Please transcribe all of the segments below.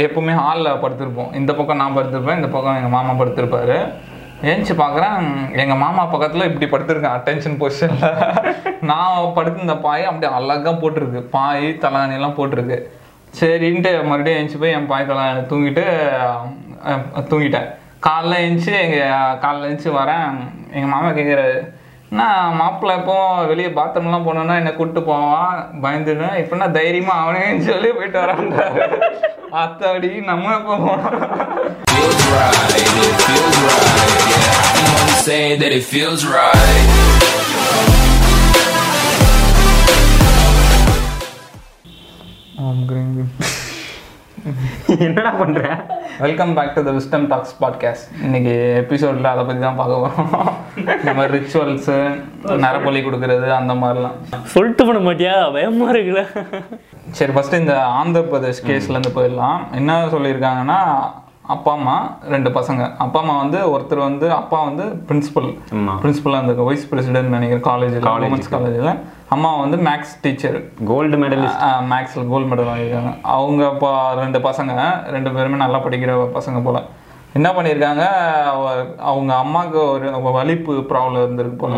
எப்பவுமே ஹாலில் படுத்திருப்போம். இந்த பக்கம் நான் படுத்திருப்பேன் இந்த பக்கம் எங்கள் மாமா படுத்திருப்பாரு. ஏஞ்சி பார்க்குறேன் எங்கள் மாமா பக்கத்தில் இப்படி படுத்திருக்கேன் அட்டென்ஷன் பொசிஷனில் நான் படுத்திருந்த பாய் அப்படியே அழகாக போட்டிருக்கு. பாய் தலாணி போட்டிருக்கு. சரின்ட்டு மறுபடியும் ஏஞ்சி போய் என் பாய் தலை தூங்கிட்டு தூங்கிட்டேன். காலைல எழுந்துச்சி எங்கள் காலைல எழுந்துச்சி வரேன். எங்கள் மாமா கேட்குறாரு நான் மாப்பிள்ளை எப்போ வெளியே பாத்ரூம்லாம் போனோன்னா என்னை கூப்பிட்டு போவான் பயந்துன்னு. இப்படின்னா தைரியமா அவனே சொல்லி போயிட்டு வரான் அத்தாடி நம்ம எப்போ போனோம்? feels right. I'm என்னடா பண்ற? Welcome back to the wisdom talks podcast இன்னைக்கு எபிசோடில் அதை பற்றி தான் பார்க்க போகிறோம் இந்த மாதிரி ரிச்சுவல்ஸு நரபலி கொடுக்கறது அந்த மாதிரிலாம். சொல்லிட்டு பண்ண மாட்டியா? பயமா இருக்குல்ல சரி ஃபஸ்ட்டு இந்த ஆந்திர பிரதேஷ் கேஸ்லேருந்து போயிடலாம். என்ன சொல்லியிருக்காங்கன்னா அப்பா அம்மா ரெண்டு பசங்க. அப்பா அம்மா வந்து ஒருத்தர் வந்து அப்பா வந்து பிரின்சிபல். பிரின்சிபலாக இருந்திருக்க வைஸ் பிரசிடென்ட் நினைக்கிறேன் காலேஜில் உமன்ஸ் காலேஜில் அம்மா வந்து மேக்ஸ் டீச்சர் கோல்டு மெடலிஸ்ட் மேக்ஸில் கோல்டு மெடல் வாங்கியிருக்காங்க. அவங்க இப்போ ரெண்டு பசங்க ரெண்டு பேருமே நல்லா படிக்கிற பசங்க போல். என்ன பண்ணியிருக்காங்க? அவ- அவங்க அம்மாவுக்கு ஒரு வலிப்பு ப்ராப்ளம் இருந்திருக்கு போல.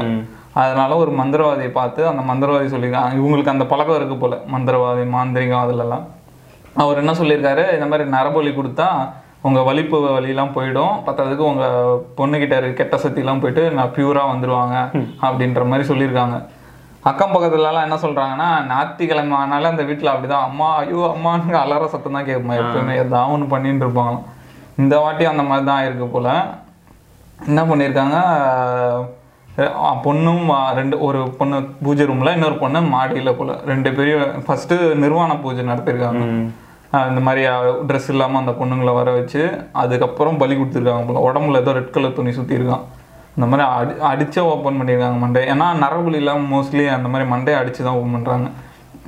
அதனால ஒரு மந்திரவாதியை பார்த்து அந்த மந்திரவாதி சொல்லியிருக்காங்க. இவங்களுக்கு அந்த பழக்கம் இருக்கு போல மந்திரவாதி மாந்திரிகம் அதுலலாம். அவர் என்ன சொல்லியிருக்காரு? இந்த மாதிரி நரபலி கொடுத்தா உங்க வலிப்பு வலியெல்லாம் போயிடும். பத்தாததுக்கு உங்க பொண்ணுகிட்ட இருக்க கெட்ட சக்திலாம் போயிட்டு நான் பியூரா வந்துருவாங்க அப்படின்ற மாதிரி சொல்லியிருக்காங்க. அக்கம் பக்கத்துலலாம் என்ன சொல்றாங்கன்னா ஞாயிற்றுக்கிழமை ஆனாலும் அந்த வீட்டில் அப்படிதான். அம்மா ஐயோ அம்மான்னு அலற சத்தம் தான் கேட்குமா? எப்பவுமே ஏதாவது ஒன்று பண்ணிட்டு இருப்பாங்களாம். இந்த வாட்டி அந்த மாதிரி தான் இருக்கு போல. என்ன பண்ணியிருக்காங்க? பொண்ணும் ரெண்டு ஒரு பொண்ணு பூஜை ரூம்ல இன்னொரு பொண்ணு மாடியில போல. ரெண்டு பேரும் ஃபர்ஸ்ட் நிர்வாண பூஜை நடத்திருக்காங்க இந்த மாதிரி ட்ரெஸ் இல்லாம அந்த பொண்ணுங்களை வர வச்சு அதுக்கப்புறம் பலி கொடுத்துருக்காங்க போல. உடம்புல ஏதோ ரெட் கலர் துணி சுத்தி இருக்கான் இந்த மாதிரி அடி அடிச்சே ஓப்பன் பண்ணியிருக்காங்க மண்டே. ஏன்னா இல்லாமல் மோஸ்ட்லி அந்த மாதிரி மண்டே அடிச்சு தான் ஓப்பன் பண்றாங்க.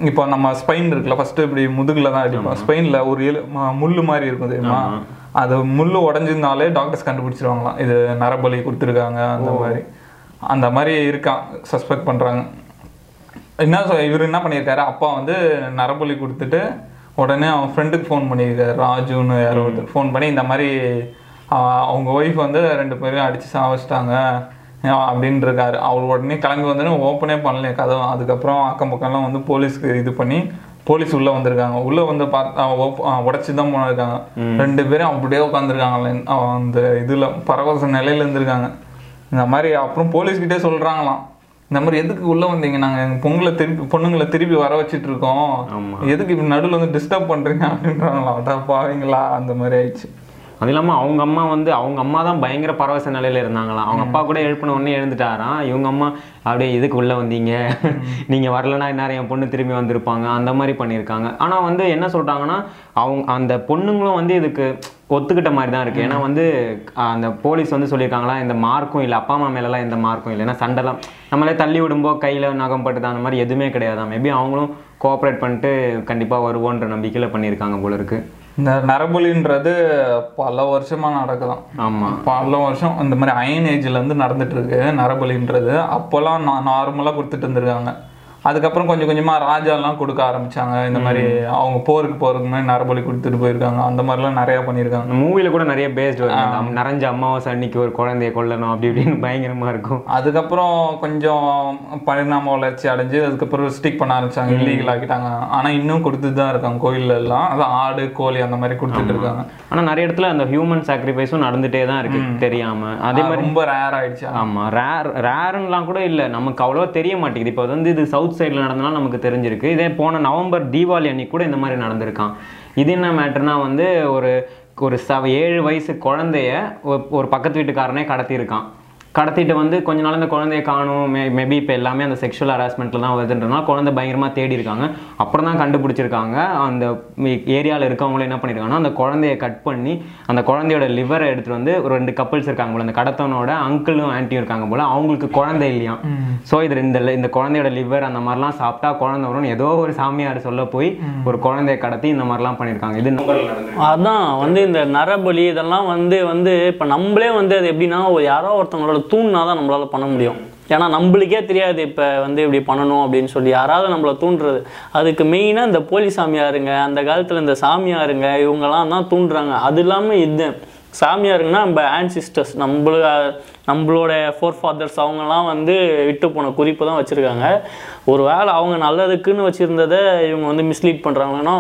இப்போ நம்ம ஸ்பைன் இருக்குல்ல ஃபர்ஸ்ட் இப்படி முதுகுல தான் அடிப்போம். ஸ்பைன்ல ஒரு எலு ம- முள்ளு மாதிரி இருக்கும் தெரியுமா? அது முள்ளு உடஞ்சிருந்தாலே டாக்டர்ஸ் கண்டுபிடிச்சிருவாங்களாம். இது நரபலி கொடுத்துருக்காங்க அந்த மாதிரி. அந்த மாதிரி இருக்கான் சஸ்பெக்ட் பண்றாங்க. என்ன இவர் என்ன பண்ணியிருக்காரு? அப்பா வந்து நரபலி கொடுத்துட்டு உடனே அவன் ஃப்ரெண்டுக்கு ஃபோன் பண்ணியிருக்காரு. ராஜுன்னு யாரோ ஒருத்தர். ஃபோன் பண்ணி இந்த மாதிரி அவங்க ஒய்ஃப் வந்து ரெண்டு பேரும் அடிச்சு சாவச்சிட்டாங்க அப்படின்னு இருக்காரு அவர் உடனே கிளம்பி வந்தோடனே ஓப்பனே பண்ணல கதவு. அதுக்கப்புறம் அக்கம் பக்கம்லாம் வந்து போலீஸ்க்கு இது பண்ணி போலீஸ் உள்ள வந்திருக்காங்க. உள்ள வந்து பார்த்தா உடச்சி தான் போனிருக்காங்க. ரெண்டு பேரும் அப்படியே உட்காந்துருக்காங்க அந்த இதுல பரவச நிலையில இருந்திருக்காங்க. இந்த மாதிரி அப்புறம் போலீஸ்கிட்டே சொல்றாங்களாம். இந்த மாதிரி எதுக்கு உள்ள வந்தீங்க? நாங்க எங்க பொங்கலை திருப்பி பொண்ணுங்களை திருப்பி வர வச்சிட்டு இருக்கோம் எதுக்கு இப்படி நடுவில் வந்து டிஸ்டர்ப் பண்றீங்க? அப்படின்றாங்களாம். அடா பாவீங்களா? அந்த மாதிரி ஆயிடுச்சு. அது இல்லாம அவங்க அம்மா வந்து அவங்க அம்மா தான் பயங்கர பரவச நிலையில இருந்தாங்களாம். அவங்க அப்பா கூட எழுப்பின உடனே எழுந்துட்டாராம். இவங்க அம்மா அப்படியே இதுக்கு உள்ள வந்தீங்க? நீங்க வரலனா இந்நேரம் என் பொண்ணு திரும்பி வந்திருப்பாங்க. அந்த மாதிரி பண்ணியிருக்காங்க. ஆனா வந்து என்ன சொல்றாங்கன்னா அவங்க அந்த பொண்ணுங்களும் வந்து இதுக்கு ஒத்துக்கிட்ட மாதிரி தான் இருக்கு. ஏன்னா வந்து அந்த போலீஸ் வந்து சொல்லியிருக்காங்களா இந்த மார்க்கும் இல்லை அப்பா அம்மா மேலலாம் எந்த மார்க்கும் இல்லை. ஏன்னா சண்டைலாம் நம்மளே தள்ளி விடும்போது கையில நகம் பட்டுது அந்த மாதிரி எதுவுமே கிடையாதான் மேபி அவங்களும் கோஆப்ரேட் பண்ணிட்டு கண்டிப்பா வருவோன்ற நம்பிக்கையில பண்ணியிருக்காங்க போல இருக்கு. இந்த நரபலின்றது பல வருஷமா நடக்குதாம் ஆமா. பல வருஷம் இந்த மாதிரி அயன் ஏஜ்ல இருந்து நடந்துட்டு இருக்கு நரபலின்றது. அப்போல்லாம் நார்மலா கொடுத்துட்டு இருந்திருக்காங்க. அதுக்கப்புறம் கொஞ்சம் கொஞ்சமா ராஜாலாம் கொடுக்க ஆரம்பிச்சாங்க. இந்த மாதிரி அவங்க போருக்கு போறதுக்கு முன்னாடி நரபலி கொடுத்துட்டு போயிருக்காங்க. அந்த மாதிரிலாம் நிறைய பண்ணியிருக்காங்க. மூவில கூட நிறைய பேஸ்ட் நிறைஞ்ச அமாவாசை அன்னைக்கு ஒரு குழந்தைய கொல்லணும் அப்படி இப்படின்னு பயங்கரமா இருக்கும். அதுக்கப்புறம் கொஞ்சம் பரிணாம வளர்ச்சி அடைஞ்சு அதுக்கப்புறம் ஸ்டிக் பண்ண ஆரம்பிச்சாங்க. இல்லீகல் ஆக்கிட்டாங்க. ஆனா இன்னும் கொடுத்துட்டு தான் இருக்காங்க. கோயில்ல எல்லாம். அது ஆடு கோழி அந்த மாதிரி கொடுத்துட்டு இருக்காங்க. ஆனா நிறைய இடத்துல அந்த ஹியூமன் சாக்ரிஃபைஸும் நடந்துட்டே தான் இருக்கு தெரியாம. அதே மாதிரி ரொம்ப ரேர் ஆயிடுச்சு. ஆமா. ரேர் ரேருன்னெலாம் கூட இல்ல. நமக்கு அவ்வளவா தெரிய மாட்டேங்குது. இப்போ வந்து இது சவுத் சைடுல நடந்தனால நமக்கு தெரிஞ்சிருக்கு. இதே போன நவம்பர் தீபாவளி அன்னைக்கு கூட இந்த மாதிரி நடந்திருக்கான் இது என்ன மேட்டர்னா வந்து ஒரு ஒரு ச ஏழு வயசு குழந்தைய ஒரு பக்கத்து வீட்டுக்காரனே கடத்தியிருக்கான். கடத்திட்டு வந்து கொஞ்ச நாள் அந்த குழந்தைய காணும். மே மேபி இப்போ எல்லாமே அந்த செக்ஷுவல் ஹராஸ்மெண்ட்டில் தான் வருதுன்றனால குழந்தை பயங்கரமாக தேடி இருக்காங்க. அப்புறம் தான் கண்டுபிடிச்சிருக்காங்க. அந்த ஏரியாவில் இருக்கவங்களும் என்ன பண்ணியிருக்காங்கன்னா அந்த குழந்தைய கட் பண்ணி அந்த குழந்தையோட லிவரை எடுத்துகிட்டு வந்து ஒரு ரெண்டு கப்பிள்ஸ் இருக்காங்க போல. அந்த கடத்தவனோட அங்கிளும் ஆன்ட்டியும் இருக்காங்க போல. அவங்களுக்கு குழந்தை இல்லையா? ஸோ இது இந்த இந்த குழந்தையோட லிவர் அந்த மாதிரிலாம் சாப்பிட்டா குழந்தை வரும்னு ஏதோ ஒரு சாமியார் சொல்ல போய் ஒரு குழந்தைய கடத்தி இந்த மாதிரிலாம் பண்ணியிருக்காங்க இது அதான் வந்து இந்த நரபலி இதெல்லாம் வந்து வந்து இப்போ நம்மளே வந்து அது எப்படின்னா யாரோ ஒருத்தவங்களோட தூண்னா தான் நம்மளால் பண்ண முடியும். ஏன்னா நம்மளுக்கே தெரியாது இப்போ வந்து இப்படி பண்ணணும் அப்படின்னு சொல்லி. யாராவது நம்மளை தூண்டுறது. அதுக்கு மெயினாக இந்த போலி சாமியாருங்க அந்த காலத்தில் இந்த சாமியாருங்க இவங்கெல்லாம் தான் தூண்டுறாங்க. அது இல்லாமல் இது சாமியாருங்கன்னா நம்ம ஆன்சிஸ்டர்ஸ் நம்மள நம்மளோட ஃபோர் ஃபாதர்ஸ் அவங்கெல்லாம் வந்து விட்டு போன குறிப்பு தான் வச்சுருக்காங்க. ஒரு வேளை அவங்க நல்லதுக்குன்னு வச்சுருந்ததை இவங்க வந்து மிஸ்லீட் பண்ணுறாங்கன்னா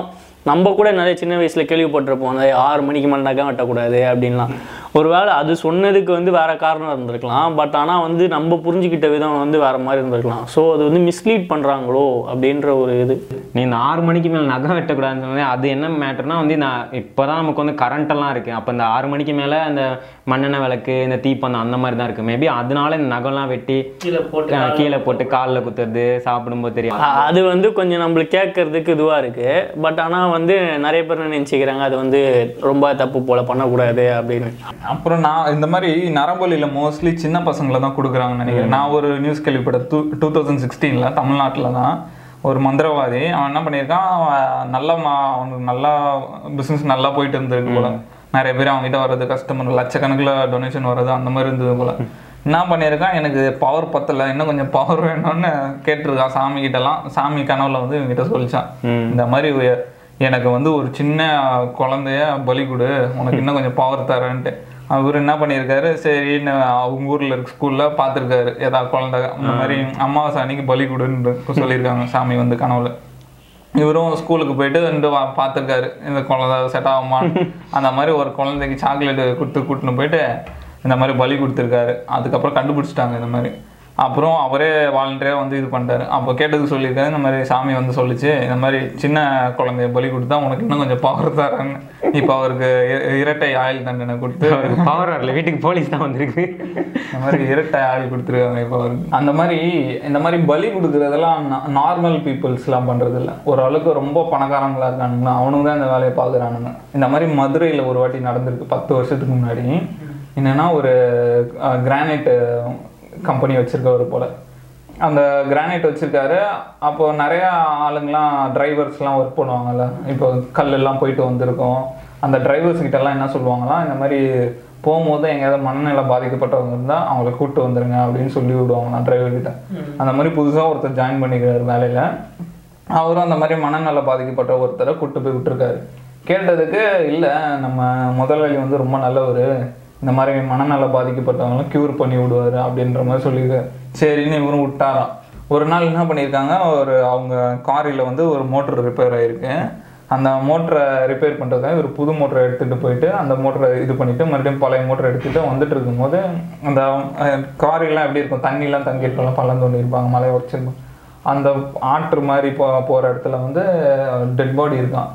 நம்ம கூட நிறைய சின்ன வயசில் கேள்விப்பட்டிருப்போம். அந்த ஆறு மணிக்கு மேலே நகம் வெட்டக்கூடாது அப்படின்லாம். ஒருவேளை அது சொன்னதுக்கு வந்து வேற காரணம் இருந்திருக்கலாம் பட் ஆனால் வந்து நம்ம புரிஞ்சுக்கிட்ட விதம் வந்து வேற மாதிரி இருந்திருக்கலாம். ஸோ அது வந்து மிஸ்லீட் பண்ணுறாங்களோ அப்படின்ற ஒரு இது. நீ இந்த ஆறு மணிக்கு மேலே நகம் வெட்டக்கூடாதுன்னு சொன்னேன். அது என்ன மேட்டர்னா வந்து நான் இப்போ தான் நமக்கு வந்து கரண்ட்டெல்லாம் இருக்குது அப்போ இந்த ஆறு மணிக்கு மேலே அந்த மண்ணெண்ணெய் விளக்கு இந்த தீப்பந்தம் அந்த மாதிரி தான் இருக்குது மேபி அதனால இந்த நகம்லாம் வெட்டி கீழே போட்டு கீழே போட்டு காலில் குத்துறது சாப்பிடும்போது தெரியும் அது வந்து கொஞ்சம் நம்மளுக்கு கேட்கறதுக்கு இதுவாக இருக்குது பட் ஆனால் வந்து நிறைய பேர் நினச்சிக்கிறாங்க அது வந்து ரொம்ப தப்பு போல் பண்ணக்கூடாது அப்படின்னு. அப்புறம் நான் இந்த மாதிரி நரபலியில் மோஸ்ட்லி சின்ன பசங்களை தான் கொடுக்குறாங்கன்னு நினைக்கிறேன். நான் ஒரு நியூஸ் கேள்விப்பட்ட டூ டூ தௌசண்ட் சிக்ஸ்டீனில் தமிழ்நாட்டில் தான் ஒரு மந்திரவாதி. அவன் என்ன பண்ணியிருக்கான்? அவன் நல்ல மா அவனுக்கு நல்லா பிஸ்னஸ் நல்லா போயிட்டு இருந்திருக்கு போல. நிறைய பேர் அவங்ககிட்ட வர்றது கஸ்டமர் லட்சக்கணக்கில் டொனேஷன் வர்றது அந்த மாதிரி இருந்தது போல. என்ன பண்ணியிருக்கான்? எனக்கு பவர் பத்தல. இன்னும் கொஞ்சம் பவர் வேணும்னு கேட்டிருக்கான் சாமி கிட்டலாம். சாமி கனவுல வந்து இவங்கிட்ட சொல்லிச்சான். இந்த மாதிரி எனக்கு வந்து ஒரு சின்ன குழந்தைய பலி கொடு. உனக்கு இன்னும் கொஞ்சம் பவர் தரேன்ட்டு. அவர் என்ன பண்ணியிருக்காரு? சரின்னு அவங்க ஊர்ல இருக்க ஸ்கூல்ல பார்த்துருக்காரு. ஏதாவது குழந்தை இந்த மாதிரி அமாவாசை அன்னைக்கு பலி கொடுன்னு சொல்லியிருக்காங்க சாமி வந்து கனவுல. இவரும் ஸ்கூலுக்கு போயிட்டு ரெண்டு வா பார்த்துருக்காரு இந்த குழந்தை செட் ஆகுமா? அந்த மாதிரி ஒரு குழந்தைக்கு சாக்லேட்டு கொடுத்து கூட்டின்னு போயிட்டு இந்த மாதிரி பலி கொடுத்துருக்காரு. அதுக்கப்புறம் கண்டுபிடிச்சிட்டாங்க இந்த மாதிரி. அப்புறம் அவரே வாலண்டியராக வந்து இது பண்ணிட்டாரு. அப்போ கேட்டதுக்கு சொல்லியிருக்காரு இந்த மாதிரி சாமி வந்து சொல்லிச்சு இந்த மாதிரி சின்ன குழந்தைய பலி கொடுத்தா உனக்கு இன்னும் கொஞ்சம் பவர் தரேன்னு. இப்போ அவருக்கு இரட்டை ஆயுள் தண்டனை கொடுத்து பவர் வரல. வீட்டுக்கு போலீஸ் தான் வந்திருக்கு. இந்த மாதிரி இரட்டை ஆள் கொடுத்துருக்காங்க இப்போ அவருக்கு அந்த மாதிரி இந்த மாதிரி பலி கொடுக்குறதெல்லாம் நார்மல் பீப்புள்ஸ்லாம் பண்றது இல்ல ஓரளவுக்கு ரொம்ப பணக்காரங்களா இருக்கானுங்களா அவனுங்க தான் இந்த வேலையை பார்க்குறானுங்க. இந்த மாதிரி மதுரையில் ஒரு வாட்டி நடந்திருக்கு பத்து வருஷத்துக்கு முன்னாடி. என்னன்னா ஒரு கிரானைட் கம்பெனி வச்சிருக்கவர் போல. அந்த கிரானைட் வச்சிருக்காரு. அப்போ நிறைய ஆளுங்கலாம் டிரைவர்ஸ்லாம் ஒர்க் பண்ணுவாங்கல்ல. இப்போ கல்லெல்லாம் போயிட்டு வந்திருக்கோம். அந்த டிரைவர்ஸ் கிட்ட எல்லாம் என்ன சொல்லுவாங்களாம் இந்த மாதிரி போகும்போது எங்கேயாவது மனநிலை பாதிக்கப்பட்டவங்க இருந்தால் அவங்கள கூப்பிட்டு வந்துருங்க அப்படின்னு சொல்லி விடுவாங்களாம் டிரைவர் கிட்ட. அந்த மாதிரி புதுசாக ஒருத்தர் ஜாயின் பண்ணிக்கிறாரு வேலையில். அவரும் அந்த மாதிரி மனநல பாதிக்கப்பட்ட ஒருத்தரை கூப்பிட்டு போய் விட்டுருக்காரு. கேட்டதுக்கு இல்லை நம்ம முதலாளி வந்து ரொம்ப நல்லவர். இந்த மாதிரி மனநல பாதிக்கப்பட்டவங்களும் க்யூர் பண்ணி விடுவாரு அப்படின்ற மாதிரி சொல்லியிருக்காரு. சரின்னு இவரும் விட்டாராம். ஒரு நாள் என்ன பண்ணியிருக்காங்க? ஒரு அவங்க காரில் வந்து ஒரு மோட்டர் ரிப்பேர் ஆகிருக்கு அந்த மோட்டரை ரிப்பேர் பண்ணுறதுக்காக ஒரு புது மோட்டரை எடுத்துகிட்டு போயிட்டு அந்த மோட்டரை இது பண்ணிவிட்டு மறுபடியும் பழைய மோட்டரை எடுத்துகிட்டு வந்துட்டு இருக்கும்போது அந்த காரிலாம் எப்படி இருக்கும்? தண்ணிலாம் தங்கியிருக்கலாம் இருக்கும்ல பள்ளம் தோண்டி மலை உடச்சிருப்பாங்க அந்த ஆற்று மாதிரி போ போகிற இடத்துல வந்து டெட் பாடி இருக்கான்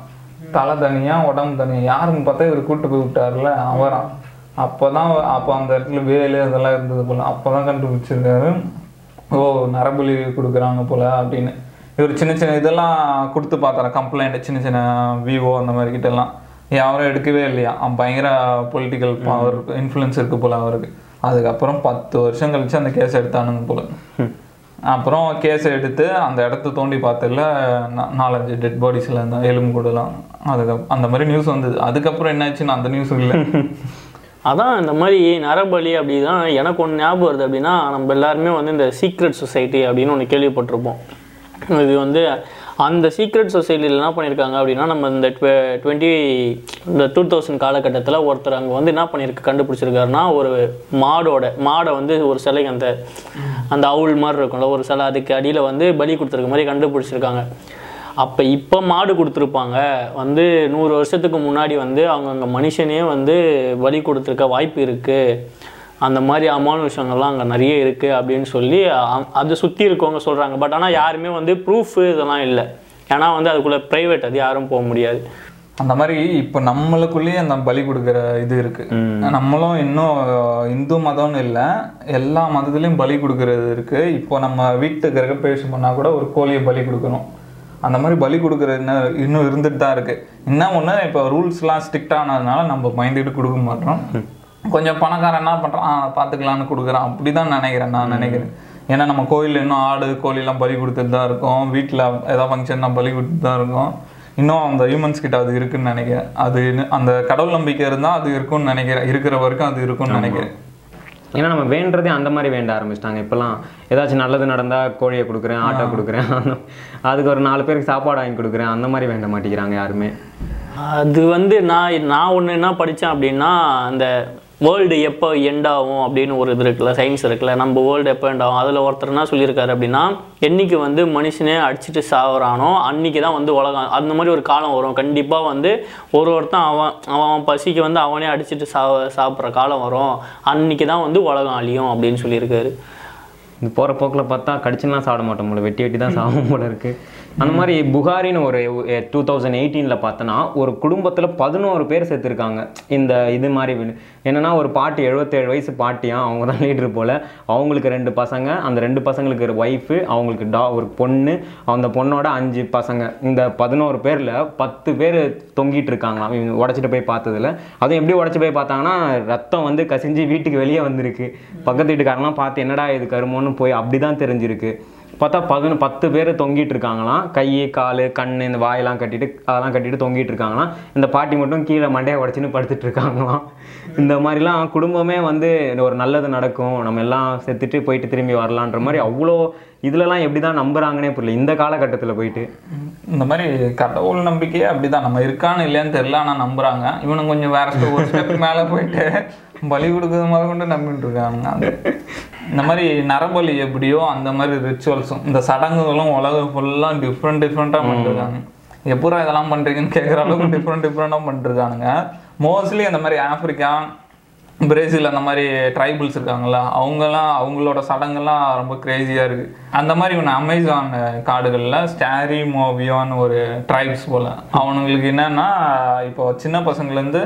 தலை தனியாக உடம்பு தனியாக யாருன்னு பார்த்தா இவர் கூட்டு போய் விட்டார்ல அவரான் அப்போ தான் அப்போ அந்த இடத்துல வேலு அதெல்லாம் இருந்தது போல். அப்போ தான் கண்டுபிடிச்சிருக்காரு. ஓ நரபலி கொடுக்குறாங்க போல அப்படின்னு. இவர் சின்ன சின்ன இதெல்லாம் கொடுத்து பார்த்தார? கம்ப்ளைண்ட் சின்ன சின்ன விவோ அந்த மாதிரி கிட்ட எல்லாம். யாரும் எடுக்கவே இல்லையா? அவன் பயங்கர பொலிட்டிக்கல் பவர் இன்ஃப்ளூயன்ஸ் இருக்கு போல அவருக்கு. அதுக்கப்புறம் பத்து வருஷம் கழிச்சு அந்த கேஸ் எடுத்தானுங்க போல. அப்புறம் கேஸ் எடுத்து அந்த இடத்த தோண்டி பார்த்ததுல நாலஞ்சு டெட் பாடிஸ்ல இருந்த எலும்பு கூடலாம். அதுக்கு அந்த மாதிரி நியூஸ் வந்தது. அதுக்கப்புறம் என்னாச்சுன்னு அந்த நியூஸ் இல்லை. அதான் இந்த மாதிரி நரபலி அப்படிதான் எனக்கு ஒன்று ஞாபகம் வருது அப்படின்னா நம்ம எல்லாருமே வந்து இந்த சீக்ரெட் சொசைட்டி அப்படின்னு ஒன்று கேள்விப்பட்டிருப்போம். இது வந்து அந்த சீக்ரெட் சொசைட்டியில் என்ன பண்ணியிருக்காங்க அப்படின்னா நம்ம இந்த டுவெண்ட்டி இந்த டூ தௌசண்ட் காலகட்டத்தில் ஒருத்தர் அங்கே வந்து என்ன பண்ணியிருக்கு கண்டுபிடிச்சிருக்காருன்னா ஒரு மாடோட மாடை வந்து ஒரு சிலைக்கு அந்த அந்த அவுள் மாதிரி இருக்கும்ல ஒரு சிலை அதுக்கு அடியில் வந்து பலி கொடுத்துருக்க மாதிரி கண்டுபிடிச்சிருக்காங்க. அப்போ இப்போ மாடு கொடுத்துருப்பாங்க. வந்து நூறு வருஷத்துக்கு முன்னாடி வந்து அவங்க அங்கே மனுஷனே வந்து பலி கொடுத்துருக்க வாய்ப்பு இருக்குது அந்த மாதிரி அமானுஷங்கள்லாம் அங்கே நிறைய இருக்குது அப்படின்னு சொல்லி அதை சுற்றி இருக்கவங்க சொல்கிறாங்க பட் ஆனால் யாருமே வந்து ப்ரூஃப் இதெல்லாம் இல்லை. ஏன்னா வந்து அதுக்குள்ளே ப்ரைவேட் அது யாரும் போக முடியாது. அந்த மாதிரி இப்போ நம்மளுக்குள்ளேயே அந்த பலி கொடுக்குற இது இருக்கு. நம்மளும் இன்னும் இந்து மதம்னு இல்லை எல்லா மதத்துலேயும் பலி கொடுக்கறது இருக்கு. இப்போ நம்ம வீட்டு கிரகப்பிரவேசம் பண்ணா கூட ஒரு கோழியை பலி கொடுக்கணும். அந்த மாதிரி பலி கொடுக்கறது இன்னும் இன்னும் இருந்துட்டு தான் இருக்கு. என்ன ஒன்று இப்போ ரூல்ஸ்லாம் ஸ்ட்ரிக்ட் ஆனதுனால நம்ம பயந்துட்டு கொடுக்க மாட்டோம். கொஞ்சம் பணக்காரன் என்ன பண்ணுறான் பார்த்துக்கலான்னு கொடுக்குறான். அப்படி தான் நினைக்கிறேன் நான் நினைக்கிறேன். ஏன்னா நம்ம கோயிலில் இன்னும் ஆடு கோழிலாம் பலி கொடுத்துட்டு தான் இருக்கோம். வீட்டில் ஏதாவது ஃபங்க்ஷன்னா பலி கொடுத்துட்டு தான் இருக்கோம். இன்னும் அந்த ஹியூமன்ஸ் கிட்ட அது இருக்குன்னு நினைக்கிறேன். அது அந்த கடவுள் நம்பிக்கை இருந்தால் அது இருக்கும்னு நினைக்கிறேன். இருக்கிற வரைக்கும் அது இருக்கும்னு நினைக்கிறேன். ஏன்னா நம்ம வேண்டதே அந்த மாதிரி வேண்ட ஆரம்பிச்சிட்டாங்க. இப்போலாம் ஏதாச்சும் நல்லது நடந்தால் கோழியை கொடுக்குறேன் ஆட்டை கொடுக்குறேன். அதுக்கு ஒரு நாலு பேருக்கு சாப்பாடு வாங்கி கொடுக்குறேன். அந்த மாதிரி வேண்ட மாட்டேங்கிறாங்க யாருமே. அது வந்து நான் நான் ஒன்று என்ன படித்தேன் அப்படின்னா அந்த வேர்ல்டு எப்போ எண்ட் ஆகும் அப்படின்னு ஒரு இது இருக்குல்ல சயின்ஸ் இருக்குல்ல நம்ம வேர்ல்டு எப்போ எண்ட் ஆகும்? அதில் ஒருத்தர் என்ன சொல்லியிருக்காரு அப்படின்னா என்னைக்கு வந்து மனுஷனே அடிச்சுட்டு சாகுறானோ அன்னைக்கு தான் வந்து உலகம் அந்த மாதிரி ஒரு காலம் வரும். கண்டிப்பாக வந்து ஒரு ஒருத்தன் அவன் அவன் அவன் பசிக்கு வந்து அவனே அடிச்சுட்டு சா சாப்பிட்ற காலம் வரும். அன்னைக்கு தான் வந்து உலகம் அழியும் அப்படின்னு சொல்லியிருக்காரு. இது போகிற போக்கில் பார்த்தா கடிச்சுலாம் சாப்பிட மாட்டோம் போல வெட்டி வெட்டி தான் சாகும் போல இருக்குது அந்த மாதிரி புகாரின்னு ஒரு டூ தௌசண்ட் எயிட்டீனில் பார்த்தோன்னா ஒரு குடும்பத்தில் பதினோரு பேர் செத்துருக்காங்க இந்த இது மாதிரி என்னென்னா ஒரு பாட்டி எழுபத்தேழு வயசு பாட்டியாக அவங்க தான் லீடர் போல். அவங்களுக்கு ரெண்டு பசங்க அந்த ரெண்டு பசங்களுக்கு ஒரு ஒய்ஃபு அவங்களுக்கு டா ஒரு பொண்ணு அந்த பொண்ணோட அஞ்சு பசங்க. இந்த பதினோரு பேரில் பத்து பேர் தொங்கிட்டு இருக்காங்களாம். இவங்க உடச்சிட்டு போய் பார்த்ததுல. அதுவும் எப்படி உடச்சி போய் பார்த்தாங்கன்னா ரத்தம் வந்து கசிஞ்சு வீட்டுக்கு வெளியே வந்திருக்கு. பக்கத்து வீட்டுக்காரங்களாம் பார்த்து என்னடா இது கருமோன்னு போய் அப்படி தான் தெரிஞ்சிருக்கு. பார்த்தா பதினொன்று பத்து பேர் தொங்கிட்டு இருக்காங்களாம். கை கால் கண் இந்த வாயெல்லாம் கட்டிட்டு அதெல்லாம் கட்டிட்டு தொங்கிட்டு இருக்காங்களாம். இந்த பாட்டி மட்டும் கீழே மண்டையை உடச்சின்னு படுத்துட்டு இருக்காங்களாம். இந்த மாதிரிலாம் குடும்பமே வந்து ஒரு நல்லது நடக்கும். நம்ம எல்லாம் செத்துட்டு போயிட்டு திரும்பி வரலான்ற மாதிரி அவ்வளோ இதுலலாம் எப்படி தான் நம்புறாங்கன்னே புரியல. இந்த காலகட்டத்தில் போயிட்டு. இந்த மாதிரி கடவுள் நம்பிக்கையே அப்படிதான். நம்ம இருக்கான்னு இல்லையான்னு தெரியல ஆனால் நம்புறாங்க. இவனும் கொஞ்சம் வேற ஒரு ஸ்டெப் மேலே போயிட்டு பலி கொடுக்கறது மாதிரி கொண்டு நம்பிட்டு இருக்கானுங்க அந்த- இந்த மாதிரி நரபலி எப்படியோ அந்த மாதிரி ரிச்சுவல்ஸும் இந்த சடங்குகளும் உலகம் ஃபுல்லாக டிஃப்ரெண்ட் டிஃப்ரெண்ட்டாக பண்ணிருக்காங்க எப்பூரா இதெல்லாம் பண்றீங்கன்னு கேட்குற அளவுக்கு டிஃப்ரெண்ட் டிஃப்ரெண்டாக பண்ணிருக்கானுங்க மோஸ்ட்லி அந்த மாதிரி ஆப்பிரிக்கா பிரேசில் அந்த மாதிரி ட்ரைபிள்ஸ் இருக்காங்களா அவங்கெல்லாம் அவங்களோட சடங்கெல்லாம் ரொம்ப கிரேசியாக இருக்கு. அந்த மாதிரி ஒன்று அமேசான் காடுகளில் ஸ்டாரி மோவியோன்னு ஒரு ட்ரைப்ஸ் போல். அவனுங்களுக்கு என்னன்னா இப்போ சின்ன பசங்கள்லேருந்து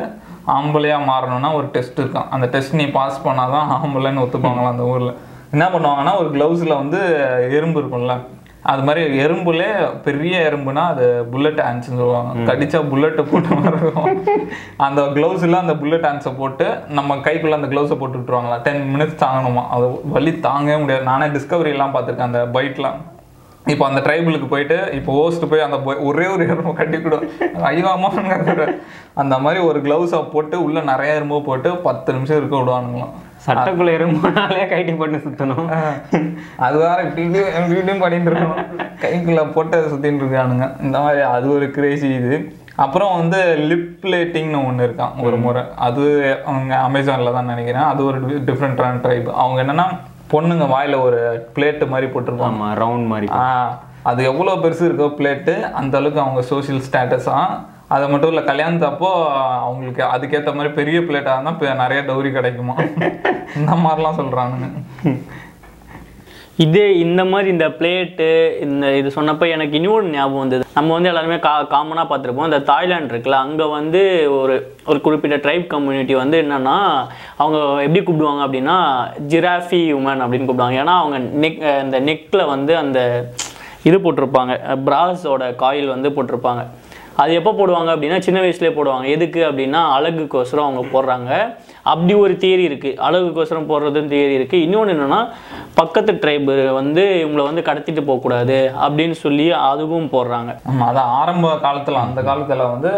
ஆம்பளையாக மாறணும்னா ஒரு டெஸ்ட் இருக்கான் அந்த டெஸ்ட் நீ பாஸ் பண்ணால் தான் ஆம்பளைன்னு ஒத்துப்பாங்களா அந்த ஊரில்? என்ன பண்ணுவாங்கன்னா ஒரு க்ளவுஸில் வந்து எறும்பு இருக்கும்ல அது மாதிரி எறும்புலே பெரிய எறும்புனா அது புல்லட் ஹேண்ட்ஸ்னு சொல்லுவாங்க. கடிச்சா புல்லட்டை போட்ட மாதிரி இருக்கும். அந்த க்ளவுஸ்ல அந்த புல்லட் ஹேண்ட்ஸை போட்டு நம்ம கைக்குள்ள அந்த க்ளவுஸை போட்டு விட்டுருவாங்களா? டென் மினிட்ஸ் தாங்கணுமா? அது வலி தாங்கவே முடியாது. நானே டிஸ்கவரி எல்லாம் பார்த்துருக்கேன் அந்த பைட்லாம் இப்போ அந்த ட்ரைபிளுக்கு போயிட்டு இப்போ ஹோஸ்ட் போய் அந்த ஒரே ஒரு எறும்பு கட்டி கொடு. ஐயோ அம்மான்னு கத்துறாரு. அந்த மாதிரி ஒரு க்ளவுஸை போட்டு உள்ள நிறைய எறும்பு போட்டு பத்து நிமிஷம் இருக்க விடுவானுங்களாம். சட்டக்குள்ள எறும்புனாலே கைட்டி போட்டு சுற்றணும் அது வேற இப்படி இப்படி இப்படி இப்படியும் பண்ணிட்டு இருக்கணும். கைக்குள்ள போட்டு அதை சுத்திட்டு இருக்கானுங்க. இந்த மாதிரி அது ஒரு கிரேசி இது. அப்புறம் வந்து லிப் பிளேட்டிங்னு ஒன்று இருக்கான் ஒரு முறை. அது அவங்க அமேசானில் தான் நினைக்கிறேன். அது ஒரு டிஃப்ரெண்டான ட்ரைப் அவங்க என்னன்னா பொண்ணுங்க வாயில ஒரு பிளேட்டு மாதிரி போட்டிருப்பாங்க. ரவுண்ட் மாதிரி. அது எவ்வளோ பெருசு இருக்கோ பிளேட்டு அந்த அளவுக்கு அவங்க சோஷியல் ஸ்டேட்டஸா அது மட்டும் இல்லை கல்யாணத்து அப்போ அவங்களுக்கு அதுக்கேற்ற மாதிரி பெரிய பிளேட்டாக இருந்தால் நிறைய டௌரி கிடைக்குமா? இந்த மாதிரிலாம் சொல்கிறானுங்க இதே இந்த மாதிரி இந்த பிளேட்டு இந்த இது சொன்னப்போ எனக்கு இன்னொரு ஞாபகம் வந்தது. நம்ம வந்து எல்லாருமே கா காமனாக பார்த்துருப்போம். இந்த தாய்லாண்ட் இருக்குல்ல அங்கே வந்து ஒரு ஒரு குறிப்பிட்ட ட்ரைப் கம்யூனிட்டி வந்து என்னென்னா அவங்க எப்படி கூப்பிடுவாங்க அப்படின்னா ஜிராஃபி உமன் அப்படின்னு கூப்பிடுவாங்க. ஏன்னா அவங்க நெக் இந்த நெக்கில் வந்து அந்த இது போட்டிருப்பாங்க. பிராஸோட காயில் வந்து போட்டிருப்பாங்க. அது எப்போ போடுவாங்க அப்படின்னா சின்ன வயசுலேயே போடுவாங்க. எதுக்கு அப்படின்னா அழகுக்கோசரம் அவங்க போடுறாங்க. அப்படி ஒரு தியரி இருக்குது அழகுக்கோசரம் போடுறதுன்னு தியரி இருக்குது இன்னொன்று என்னென்னா பக்கத்து ட்ரைபு வந்து இவங்களை வந்து கடத்திட்டு போகக்கூடாது அப்படின்னு சொல்லி அதுவும் போடுறாங்க. ஆமா அதான் ஆரம்ப காலத்தில் அந்த காலத்தில் வந்து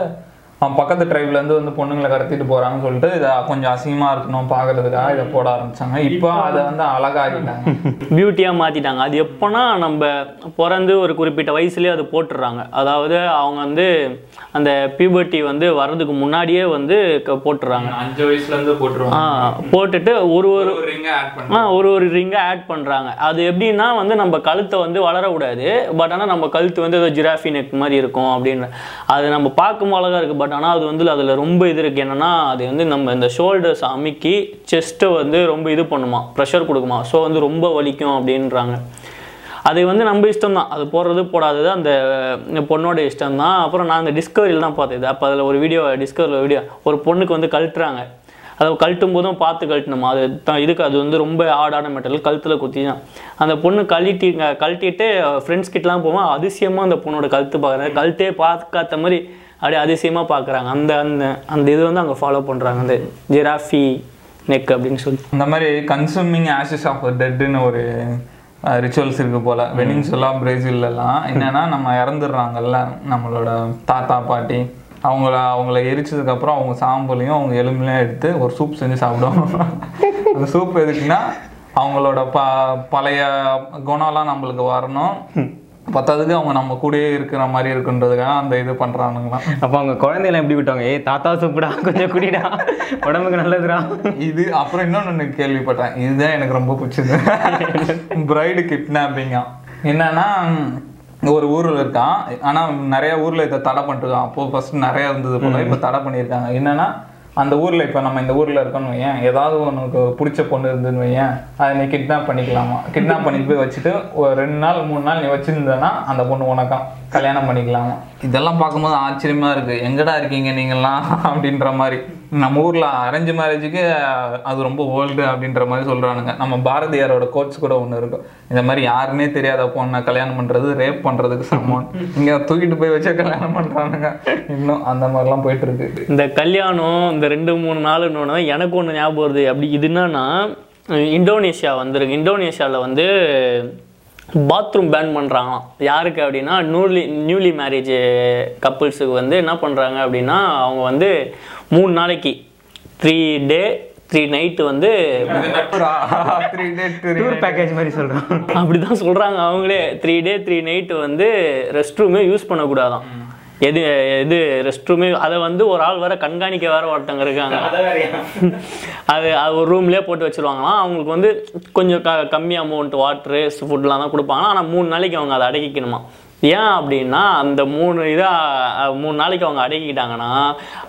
அவன் பக்கத்து ட்ரைப்ல இருந்து வந்து பொண்ணுங்களை கடத்திட்டு போறாங்கன்னு சொல்லிட்டு இதை கொஞ்சம் அசிங்கமா இருக்கணும் பாக்குறதுக்காக இதை போட ஆரம்பிச்சாங்க. இப்போ அதை வந்து அழகாகிட்டாங்க பியூட்டியாக மாற்றிட்டாங்க அது எப்போனா நம்ம பிறந்து ஒரு குறிப்பிட்ட வயசுலேயே அது போட்டுடுறாங்க. அதாவது அவங்க வந்து அந்த பியூபர்ட்டி வந்து வர்றதுக்கு முன்னாடியே வந்து க- போட்டுடுறாங்க. அஞ்சு வயசுல இருந்து போட்டுருவாங்க. போட்டுட்டு ஒரு ஒரு ஆ ஒரு ஒரு ரிங்கை ஆட் பண்ணுறாங்க அது எப்படின்னா வந்து நம்ம கழுத்தை வந்து வளரக்கூடாது. பட் ஆனால் நம்ம கழுத்து வந்து ஏதோ ஜிராஃபி நெக் மாதிரி இருக்கும் அப்படின்னு. அது நம்ம பார்க்கும் அழகாக இருக்குது பட் ஆனால் அது வந்து அதில் ரொம்ப இது இருக்குது என்னென்னா அது வந்து நம்ம இந்த ஷோல்டர்ஸ் அமுக்கி செஸ்ட்டை வந்து ரொம்ப இது பண்ணுமா ப்ரெஷர் கொடுக்குமா. ஸோ வந்து ரொம்ப வலிக்கும் அப்படின்றாங்க. அது வந்து நம்ம இஷ்டம் தான் அது போடுறது போடாதது அந்த பொண்ணோட இஷ்டம் தான் அப்புறம் நான் அந்த டிஸ்கவரியில் தான் பார்த்தது. அப்போ அதில் ஒரு வீடியோ டிஸ்கவரியில் வீடியோ ஒரு பொண்ணுக்கு வந்து கழட்டுறாங்க. அதை கழட்டும் போதும் பார்த்து கழட்டணுமா? அது தான் இதுக்கு அது வந்து ரொம்ப ஆடான மெட்டல் கழுத்தில் குத்தி தான். அந்த பொண்ணு கழட்டி கழட்டிட்டு ஃப்ரெண்ட்ஸ் கிட்டலாம் போவோம். அதிசயமாக அந்த பொண்ணோட கழுத்து பார்க்குறேன் கழுத்தே பார்க்காத மாதிரி அப்படியே அதிசயமாக பார்க்குறாங்க. அந்த அந்த அந்த இது வந்து அங்கே ஃபாலோ பண்ணுறாங்க அந்த ஜிராஃபி நெக் அப்படின்னு சொல்லி. இந்த மாதிரி கன்சூமிங் ஆஷஸ் ஆஃப் டெட்னு ஒரு ரிச்சுவல்ஸ் இருக்கு போல. வெனின்சுலா பிரேசில்லாம் என்னன்னா நம்ம இறந்துடுறாங்கல்ல. நம்மளோட தாத்தா பாட்டி. அவங்கள அவங்கள எரிச்சதுக்கு அப்புறம் அவங்க சாம்பலையும் அவங்க எலும்புலையும் எடுத்து ஒரு சூப் செஞ்சு சாப்பிடுவாங்க. அந்த சூப் எதுக்குன்னா அவங்களோட ப பழைய குணம்லாம் நம்மளுக்கு வரணும். பத்தாததுக்கு அவங்க நம்ம கூடயே இருக்கிற மாதிரி இருக்குன்றதுக்காக அந்த இது பண்றானுங்களாம். அப்போ அவங்க குழந்தையெல்லாம் எப்படி விட்டாங்க? ஏய் தாத்தா சூப்புடா கொஞ்சம் குடிடா. உடம்புக்கு நல்லதுடா. இது அப்புறம் இன்னொன்னு ஒண்ணு கேள்விப்பட்டேன். இதுதான் எனக்கு ரொம்ப பிடிச்சது. பிரைடு கிட்னாப்பிங்கா என்னன்னா ஒரு ஊர்ல இருக்கான். ஆனா நிறைய ஊர்ல இதை தடை பண்ணிருக்கான் அப்போ ஃபர்ஸ்ட் நிறைய இருந்தது போல இப்ப தடை பண்ணியிருக்காங்க. என்னன்னா அந்த ஊரில் இப்போ நம்ம இந்த ஊரில் இருக்கோன்னு வையன் ஏதாவது உனக்கு பிடிச்ச பொண்ணு இருந்துன்னு வையேன் அதை நீ கிட்னாப் பண்ணிக்கலாமா? கிட்னாப் பண்ணிட்டு போய் வச்சுட்டு ஒரு ரெண்டு நாள் மூணு நாள் நீ வச்சுருந்தனா அந்த பொண்ணு உனக்கம் கல்யாணம் பண்ணிக்கலாமா? இதெல்லாம் பார்க்கும்போது ஆச்சரியமாக இருக்குது எங்கடா இருக்கீங்க நீங்கெல்லாம் அப்படின்ற மாதிரி. நம்ம ஊரில் அரேஞ்ச் மேரேஜுக்கு அது ரொம்ப ஓல்டு அப்படின்ற மாதிரி சொல்கிறானுங்க நம்ம பாரதியாரோட கோட்ஸ் கூட ஒன்று இருக்கும். இந்த மாதிரி யாருன்னே தெரியாத பொண்ணை கல்யாணம் பண்ணுறது ரேப் பண்ணுறதுக்கு சமம். இங்கே தூக்கிட்டு போய் வச்சா கல்யாணம் பண்ணுறானுங்க இன்னும் அந்த மாதிரிலாம் போயிட்டு இருக்கு இந்த கல்யாணம் இந்த ரெண்டு மூணு நாளுன்னு எனக்கு ஒன்று ஞாபகம் வருது. அப்படி இது என்னன்னா இந்தோனேஷியா வந்திருக்கு. இந்தோனேஷியாவில் வந்து பாத்ரூம் பேன் பண்ணுறாங்களாம் யாருக்கு அப்படின்னா நியூலி நியூலி மேரேஜ் கப்புள்ஸுக்கு வந்து என்ன பண்ணுறாங்க அப்படின்னா அவங்க வந்து மூணு நாளைக்கு. த்ரீ டே த்ரீ நைட்டு வந்து டூர். பேக்கேஜ் மாதிரி சொல்கிறோம் அப்படிதான் சொல்றாங்க அவங்களே. த்ரீ டே த்ரீ நைட்டு வந்து ரெஸ்ட் ரூமே யூஸ் பண்ணக்கூடாதாம் எது எது ரெஸ்ட் ரூமே அதை வந்து ஒரு ஆள் வேற கண்காணிக்க வேற ஒருத்தங்க இருக்காங்க. அது அது ஒரு ரூம்லேயே போட்டு வச்சிருவாங்களாம். அவங்களுக்கு வந்து கொஞ்சம் க கம்மி அமௌண்ட் வாட்ரு ஃபுட்லாம் தான் கொடுப்பாங்க ஆனால் மூணு நாளைக்கு அவங்க அதை அடக்கிக்கணுமா ஏன் அப்படின்னா அந்த மூணு இதாக மூணு நாளைக்கு அவங்க அடக்கிக்கிட்டாங்கன்னா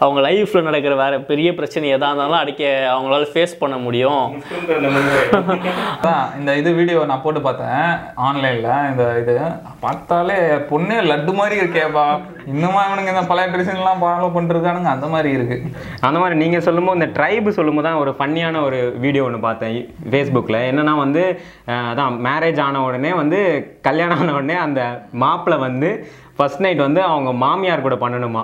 அவங்க லைஃப்பில் நடக்கிற வேற பெரிய பிரச்சனை எதாக இருந்தாலும் அடக்க அவங்களால ஃபேஸ் பண்ண முடியும். அதான் இந்த இது வீடியோ நான் போட்டு பார்த்தேன் ஆன்லைன்ல இந்த இது பார்த்தாலே பொண்ணு லட்டு மாதிரி இருக்கேப்பா. இன்னுமா இவனுங்க இந்த பழைய எல்லாம் ஃபாலோ பண்ணிருக்கானுங்க அந்த மாதிரி இருக்கு. அந்த மாதிரி நீங்கள் சொல்லும்போது இந்த ட்ரைபு சொல்லும்போது தான் ஒரு ஃபன்னியான ஒரு வீடியோ ஒன்று பார்த்தேன் ஃபேஸ்புக்கில் என்னன்னா வந்து அதான் மேரேஜ் ஆன உடனே வந்து கல்யாணம் ஆன உடனே அந்த மாப்பிள்ளை வந்து ஃபர்ஸ்ட் நைட் வந்து அவங்க மாமியார் கூட பண்ணணுமா?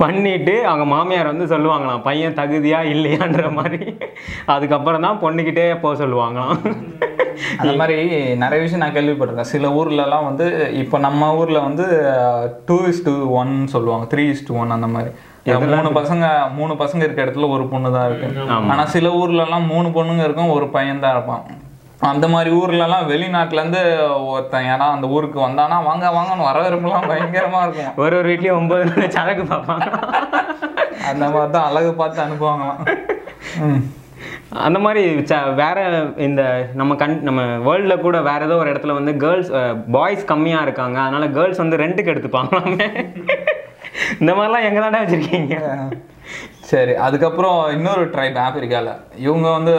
பண்ணிட்டு அவங்க மாமியார் வந்து சொல்லுவாங்களாம் பையன் தகுதியா இல்லையான்ற மாதிரி. அதுக்கப்புறம் தான் பொண்ணுக்கிட்டே போக சொல்லுவாங்களாம். அந்த மாதிரி நிறைய விஷயம் நான் கேள்விப்பட்டிருக்கேன். சில ஊர்ல எல்லாம் வந்து இப்போ நம்ம ஊர்ல வந்து டூ இஸ் டூ ஒன் சொல்லுவாங்க. த்ரீ இஸ் டூ ஒன் அந்த மாதிரி. மூணு பசங்க மூணு பசங்க இருக்க இடத்துல ஒரு பொண்ணு தான் இருக்கு ஆனா சில ஊர்ல எல்லாம் மூணு பொண்ணுங்க இருக்கும் ஒரு பையன் தான் இருப்பான். அந்த மாதிரி ஊர்ல எல்லாம் வெளிநாட்டுல இருந்து ஒருத்தன் ஏன்னா அந்த ஊருக்கு வந்தானா வாங்க வாங்கன்னு வரவேற்புலாம் பயங்கரமா இருக்கும். ஒரு ஒரு வீட்லயும் ஒன்பது நாள் சரக்கு பார்ப்பாங்க. அந்த மாதிரி தான் அழகு பார்த்து அனுப்புவாங்களாம். அந்த மாதிரி ச- வேற இந்த நம்ம கண் நம்ம வேர்ல்டில் கூட வேற ஏதோ ஒரு இடத்துல வந்து கேர்ள்ஸ் பாய்ஸ் கம்மியாக இருக்காங்க. அதனால கேர்ள்ஸ் வந்து ரெண்ட்டுக்கு எடுத்துப்பாங்களாமே. இந்த மாதிரிலாம் எங்கே தானே வச்சுருக்கீங்க? சரி அதுக்கப்புறம் இன்னொரு ட்ரைப் ஆப்பிரிக்காவில் இவங்க வந்து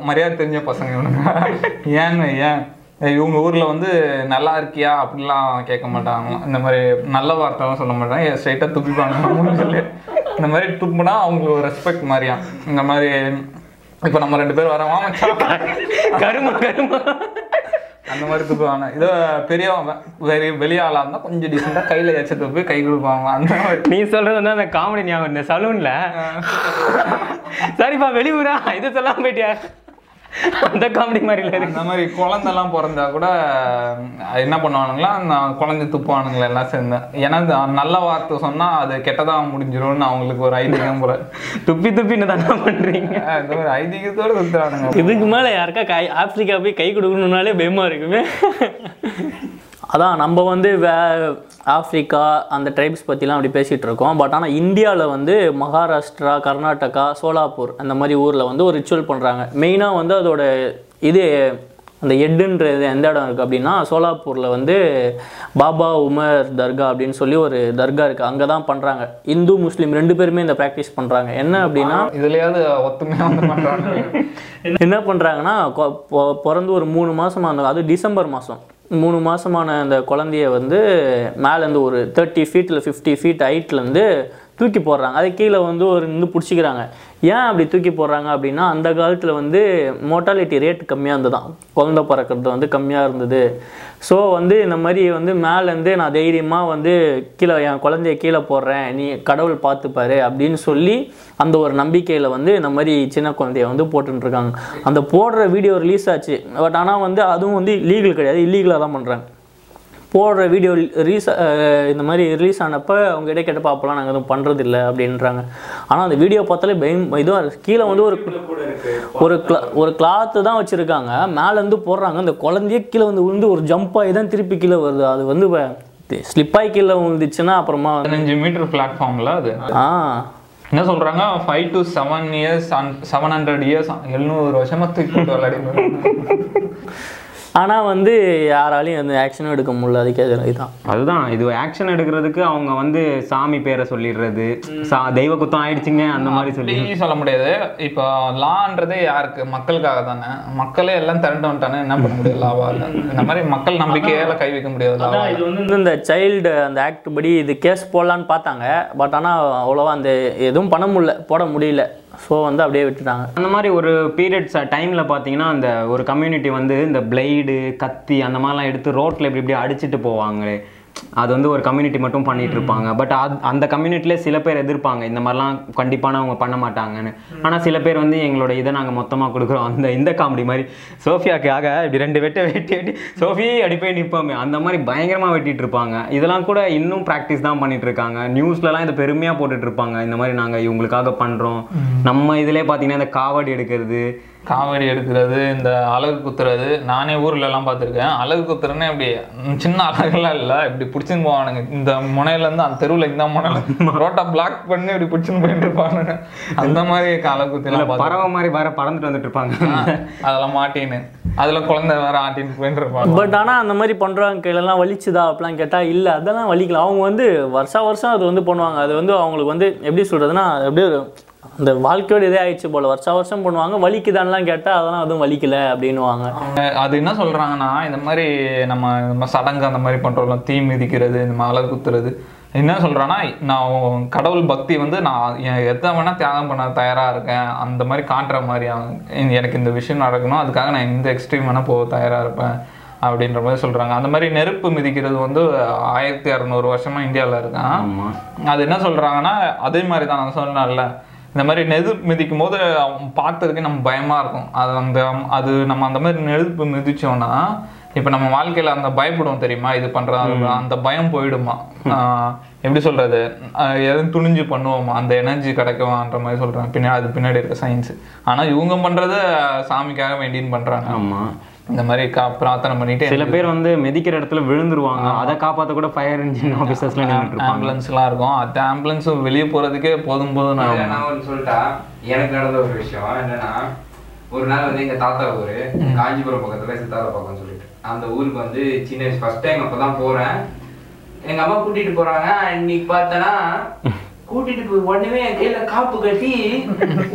மரியாதை தெரிஞ்ச பசங்க இவனுங்க. ஏன்னு ஏன் இவங்க ஊரில் வந்து நல்லா இருக்கியா அப்படிலாம் கேட்க மாட்டாங்க. இந்த மாதிரி நல்ல வார்த்தைலாம் சொல்ல மாட்டாங்க. ஸ்ட்ரைட்டாக துப்பிப்பாங்க. சொல்லி. இந்த மாதிரி துப்புனா அவங்களுக்கு ஒரு ரெஸ்பெக்ட் மாதிரியா? இந்த மாதிரி இப்போ நம்ம ரெண்டு பேர் வரோம். மச்சான். கருமா கருமா. அந்த மாதிரி துப்புவாங்க இதோ பெரியவங்க வெளி வெளியாளா இருந்தால் கொஞ்சம் டீசெண்டாக கையில் ஏச்சு துப்பி கை கொடுப்பாங்க அந்த மாதிரி. நீ சொல்றது வந்து அந்த காமெடி ஞாபகம் இந்த சலூன்ல சரிப்பா வெளியூரா? இது சொல்லாம போயிட்டியா? அந்த காமெடி மாதிரி இல்லை அந்த மாதிரி குழந்தெல்லாம் பிறந்தா கூட என்ன பண்ணுவானுங்களா? அந்த குழந்தை துப்புவானுங்களா எல்லாம் சேர்ந்து. ஏன்னா நல்ல வார்த்தை சொன்னா அது கெட்டதா முடிஞ்சிரும்னு அவங்களுக்கு ஒரு ஐதீகம் போல. துப்பி துப்பின்னு தானே பண்றீங்க? அஹ், இந்த ஒரு ஐதீகத்தோட சுத்துறானுங்க. இதுக்கு மேலே யாருக்கா கை ஆப்பிரிக்கா போய் கை கொடுக்கணுன்னாலே பயமா இருக்குமே. அதான் நம்ம வந்து வே ஆப்பிரிக்கா அந்த ட்ரைப்ஸ் பற்றிலாம் அப்படி பேசிகிட்டு இருக்கோம் பட் ஆனால் இந்தியாவில் வந்து மகாராஷ்டிரா கர்நாடகா சோலாப்பூர் அந்த மாதிரி ஊரில் வந்து ஒரு ரிச்சுவல் பண்ணுறாங்க மெயினாக வந்து அதோட இது அந்த எட்டுன்றது எந்த இடம் இருக்குது அப்படின்னா சோலாப்பூரில் வந்து பாபா உமர் தர்கா அப்படின்னு சொல்லி ஒரு தர்கா இருக்குது அங்கே தான் பண்ணுறாங்க இந்து முஸ்லீம் ரெண்டு பேருமே இந்த ப்ராக்டிஸ் பண்ணுறாங்க என்ன அப்படின்னா இதுலயாவது ஒத்துமையா வந்து பண்றாங்க. என்ன பண்ணுறாங்கன்னா பிறந்து ஒரு மூணு மாதம் அந்த அது டிசம்பர் மாதம் மூணு மாதமான அந்த குழந்தைய வந்து மேலேருந்து ஒரு தேர்ட்டி ஃபீட்டில் ஃபிஃப்டி ஃபீட் ஹைட்லேருந்து தூக்கி போடுறாங்க. அதை கீழே வந்து ஒரு நின்று பிடிச்சிக்கிறாங்க. ஏன் அப்படி தூக்கி போடுறாங்க அப்படின்னா அந்த காலத்தில் வந்து மோட்டாலிட்டி ரேட் கம்மியாக இருந்ததுதான் குழந்தை பிறக்கிறது வந்து கம்மியாக இருந்தது. ஸோ வந்து இந்த மாதிரி வந்து மேலேருந்து நான் தைரியமாக வந்து கீழே என் குழந்தைய கீழே போடுறேன் நீ கடவுள் பார்த்துப்பாரு அப்படின்னு சொல்லி அந்த ஒரு நம்பிக்கையில் வந்து இந்த மாதிரி சின்ன குழந்தைய வந்து போட்டுருக்காங்க அந்த போடுற வீடியோ ரிலீஸ் ஆச்சு. பட் ஆனால் வந்து அதுவும் வந்து லீகல் கிடையாது. இல்லீகலாக தான் பண்ணுறாங்க போடுற வீடியோ ரீஸ் இந்த மாதிரி ரிலீஸ் ஆனப்போ அவங்க இடையே கேட்டப்போ அப்போலாம் நாங்கள் எதுவும் பண்ணுறது இல்லை அப்படின்றாங்க. ஆனால் அந்த வீடியோ பார்த்தாலே பயம் இதுவாக. கீழே வந்து ஒரு ஒரு கிளா ஒரு கிளாத்து தான் வச்சுருக்காங்க. மேலேருந்து போடுறாங்க. அந்த குழந்தையே கீழே வந்து விழுந்து ஒரு ஜம்ப் ஆகி தான் திருப்பி கீழே வருது. அது வந்து ஸ்லிப்பாகி கீழே விழுந்துச்சுன்னா அப்புறமா பதினஞ்சு மீட்டர் பிளாட்ஃபார்ம்ல அது. ஆ. என்ன சொல்றாங்க? Five to seven years seven hundred years எழுநூறு வருஷமா தூக்கி விளையாடி ஆனால் வந்து யாராலையும் எந்த ஆக்ஷனும் எடுக்க முடியல. அதுக்கே இதுதான் அதுதான். இது ஆக்ஷன் எடுக்கிறதுக்கு அவங்க வந்து சாமி பேரை சொல்லிடுறது சா தெய்வ குத்தம் ஆயிடுச்சுங்க அந்த மாதிரி சொல்லி சொல்ல முடியாது. இப்போ லான்றதே யாருக்கு? மக்களுக்காக தானே. மக்களே எல்லாம் திரண்டு வந்துட்டானே என்ன பண்ண முடியாது லாவால. இந்த மாதிரி மக்கள் நம்பிக்கையால கை வைக்க முடியாது இது வந்து இந்த சைல்டு அந்த ஆக்ட் படி இது கேஸ் போடலான்னு பார்த்தாங்க. பட் ஆனால் அவ்வளோவா அந்த எதுவும் பண்ண முடியல போட முடியல. ஸோ வந்து அப்படியே விட்டுட்டாங்க. அந்த மாதிரி ஒரு பீரியட்ஸ் டைமில் பார்த்தீங்கன்னா அந்த ஒரு கம்யூனிட்டி வந்து இந்த பிளேடு கத்தி அந்த மாதிரிலாம் எடுத்து ரோட்டில் இப்படி இப்படி அடிச்சிட்டு போவாங்களே. அது வந்து ஒரு கம்யூனிட்டி மட்டும் பண்ணிட்டு இருப்பாங்க. பட் அந்த கம்யூனிட்டிலே சில பேர் எதிர்ப்பாங்க. இந்த மாதிரிலாம் கண்டிப்பான அவங்க பண்ண மாட்டாங்கன்னு. ஆனால் சில பேர் வந்து எங்களோட இதை நாங்கள் மொத்தமாக கொடுக்குறோம். அந்த இந்த காமெடி மாதிரி. சோஃபியாக்காக இப்படி ரெண்டு வெட்ட வெட்டி வெட்டி சோஃபி அடி போய் நிற்போமே அந்த மாதிரி பயங்கரமாக வெட்டிட்டு இருப்பாங்க. இதெல்லாம் கூட இன்னும் ப்ராக்டிஸ் தான் பண்ணிட்டு இருக்காங்க. நியூஸ்லலாம் இதை பெருமையாக போட்டுட்டு இருப்பாங்க. இந்த மாதிரி நாங்கள் இவங்களுக்காக பண்ணுறோம் நம்ம இதிலே பார்த்தீங்கன்னா இந்த காவடி எடுக்கிறது காவடி எடுக்கிறது இந்த அழகு குத்துறது நானே ஊர்ல எல்லாம் பார்த்துருக்கேன். அழகு குத்துறதுன்னு இப்படி சின்ன அழகுலாம் இல்லை. இப்படி பிடிச்சின்னு போவானுங்க. இந்த முனையில இருந்து அந்த தெருவுல இந்த முனையில ரோட்டா பிளாக் பண்ணி இப்படி பிடிச்சின்னு போயிட்டு இருப்பானுங்க. அந்த மாதிரி அழகு குத்திலாம் பறவை மாதிரி வர பறந்துட்டு வந்துட்டு இருப்பாங்க. அதெல்லாம் மாட்டின்னு. அதுல குழந்தை வேற ஆட்டின்னு போயிட்டு இருப்பாங்க. பட் ஆனால் அந்த மாதிரி பண்ணுறாங்க கையிலலாம் வலிச்சுதா? அப்படிலாம் கேட்டால் இல்லை அதெல்லாம் வலிக்கல. அவங்க வந்து வருஷா வருஷம் அது வந்து பண்ணுவாங்க. அது வந்து அவங்களுக்கு வந்து எப்படி சொல்கிறதுனா அப்படியே ஒரு அந்த வாழ்க்கையோட இதே ஆயிடுச்சு போல். வருஷா வருஷம் பண்ணுவாங்க வலிக்குதான்லாம் கேட்டால் அதெல்லாம் அதுவும் வலிக்கல அப்படின்னுவாங்க. அவங்க அது என்ன சொல்றாங்கன்னா இந்த மாதிரி நம்ம நம்ம சடங்கு அந்த மாதிரி பண்றோம்ல தீ மிதிக்கிறது இந்த மாதிரி அழகு குத்துறது. என்ன சொல்றான்னா நான் கடவுள் பக்தி வந்து நான் எ- எத்தனை வேணா தியாகம் பண்ண தயாரா இருக்கேன் அந்த மாதிரி காட்டுற மாதிரி எனக்கு இந்த விஷயம் நடக்கணும் அதுக்காக நான் இந்த எக்ஸ்ட்ரீம் வேணா போக தயாரா இருப்பேன் அப்படின்ற மாதிரி சொல்றாங்க. அந்த மாதிரி நெருப்பு மிதிக்கிறது வந்து ஆயிரத்தி அறநூறு வருஷமா இந்தியாவில் இருக்கான். அது என்ன சொல்றாங்கன்னா அதே மாதிரி தான் நான் சொன்னேன்ல இந்த மாதிரி நெருப்பு மிதிக்கும் போது அவன் பார்க்கறதுக்கு நம்ம பயமா இருக்கும். அது அந்த அது நம்ம அந்த மாதிரி நெருப்பு மிதிச்சோம்னா இப்போ நம்ம வாழ்க்கையில அந்த பயப்படுவோம் தெரியுமா? இது பண்றது, அந்த பயம் போயிடுமா? எப்படி சொல்றது? ஆஹ் எதுவும் துணிஞ்சு பண்ணுவோமா? அந்த எனர்ஜி கிடைக்குமான்ற மாதிரி சொல்றாங்க. பின்னாடி அது பின்னாடி இருக்க சயின்ஸ் ஆனா இவங்க பண்றது சாமிக்காக வேண்டின்னு பண்றாங்க. ஆமா. இந்த மாதிரி கா- பிரார்த்தனை பண்ணிட்டு சில பேர் வந்து மிதிக்கிற இடத்துல விழுந்துருவாங்க. அதை காப்பாத்த கூட ஃபயர் இன்ஜின் ஆஃபீஸர்ஸ்ல நின்றுட்டு இருப்பாங்க ஆம்புலன்ஸ்லாம் இருக்கும். அந்த ஆம்புலன்ஸ் வெளியே போறதுக்கே போதும் போதும் இல்ல, நான் ஒன்று சொல்லிட்டா எனக்கு நடந்த ஒரு விஷயம் என்னன்னா ஒரு நாள் வந்து எங்க தாத்தா ஊரு காஞ்சிபுரம் பக்கத்துல சித்தார பக்கம்னு சொல்லிட்டு. அந்த ஊருக்கு வந்து சின்ன வயசு ஃபர்ஸ்ட் டைம் அப்பதான் போறேன். எங்க அம்மா கூட்டிட்டு போறாங்க. இன்னைக்கு பார்த்தனா கூட்டிட்டு போய் உடனே என் கையில காப்பு கட்டி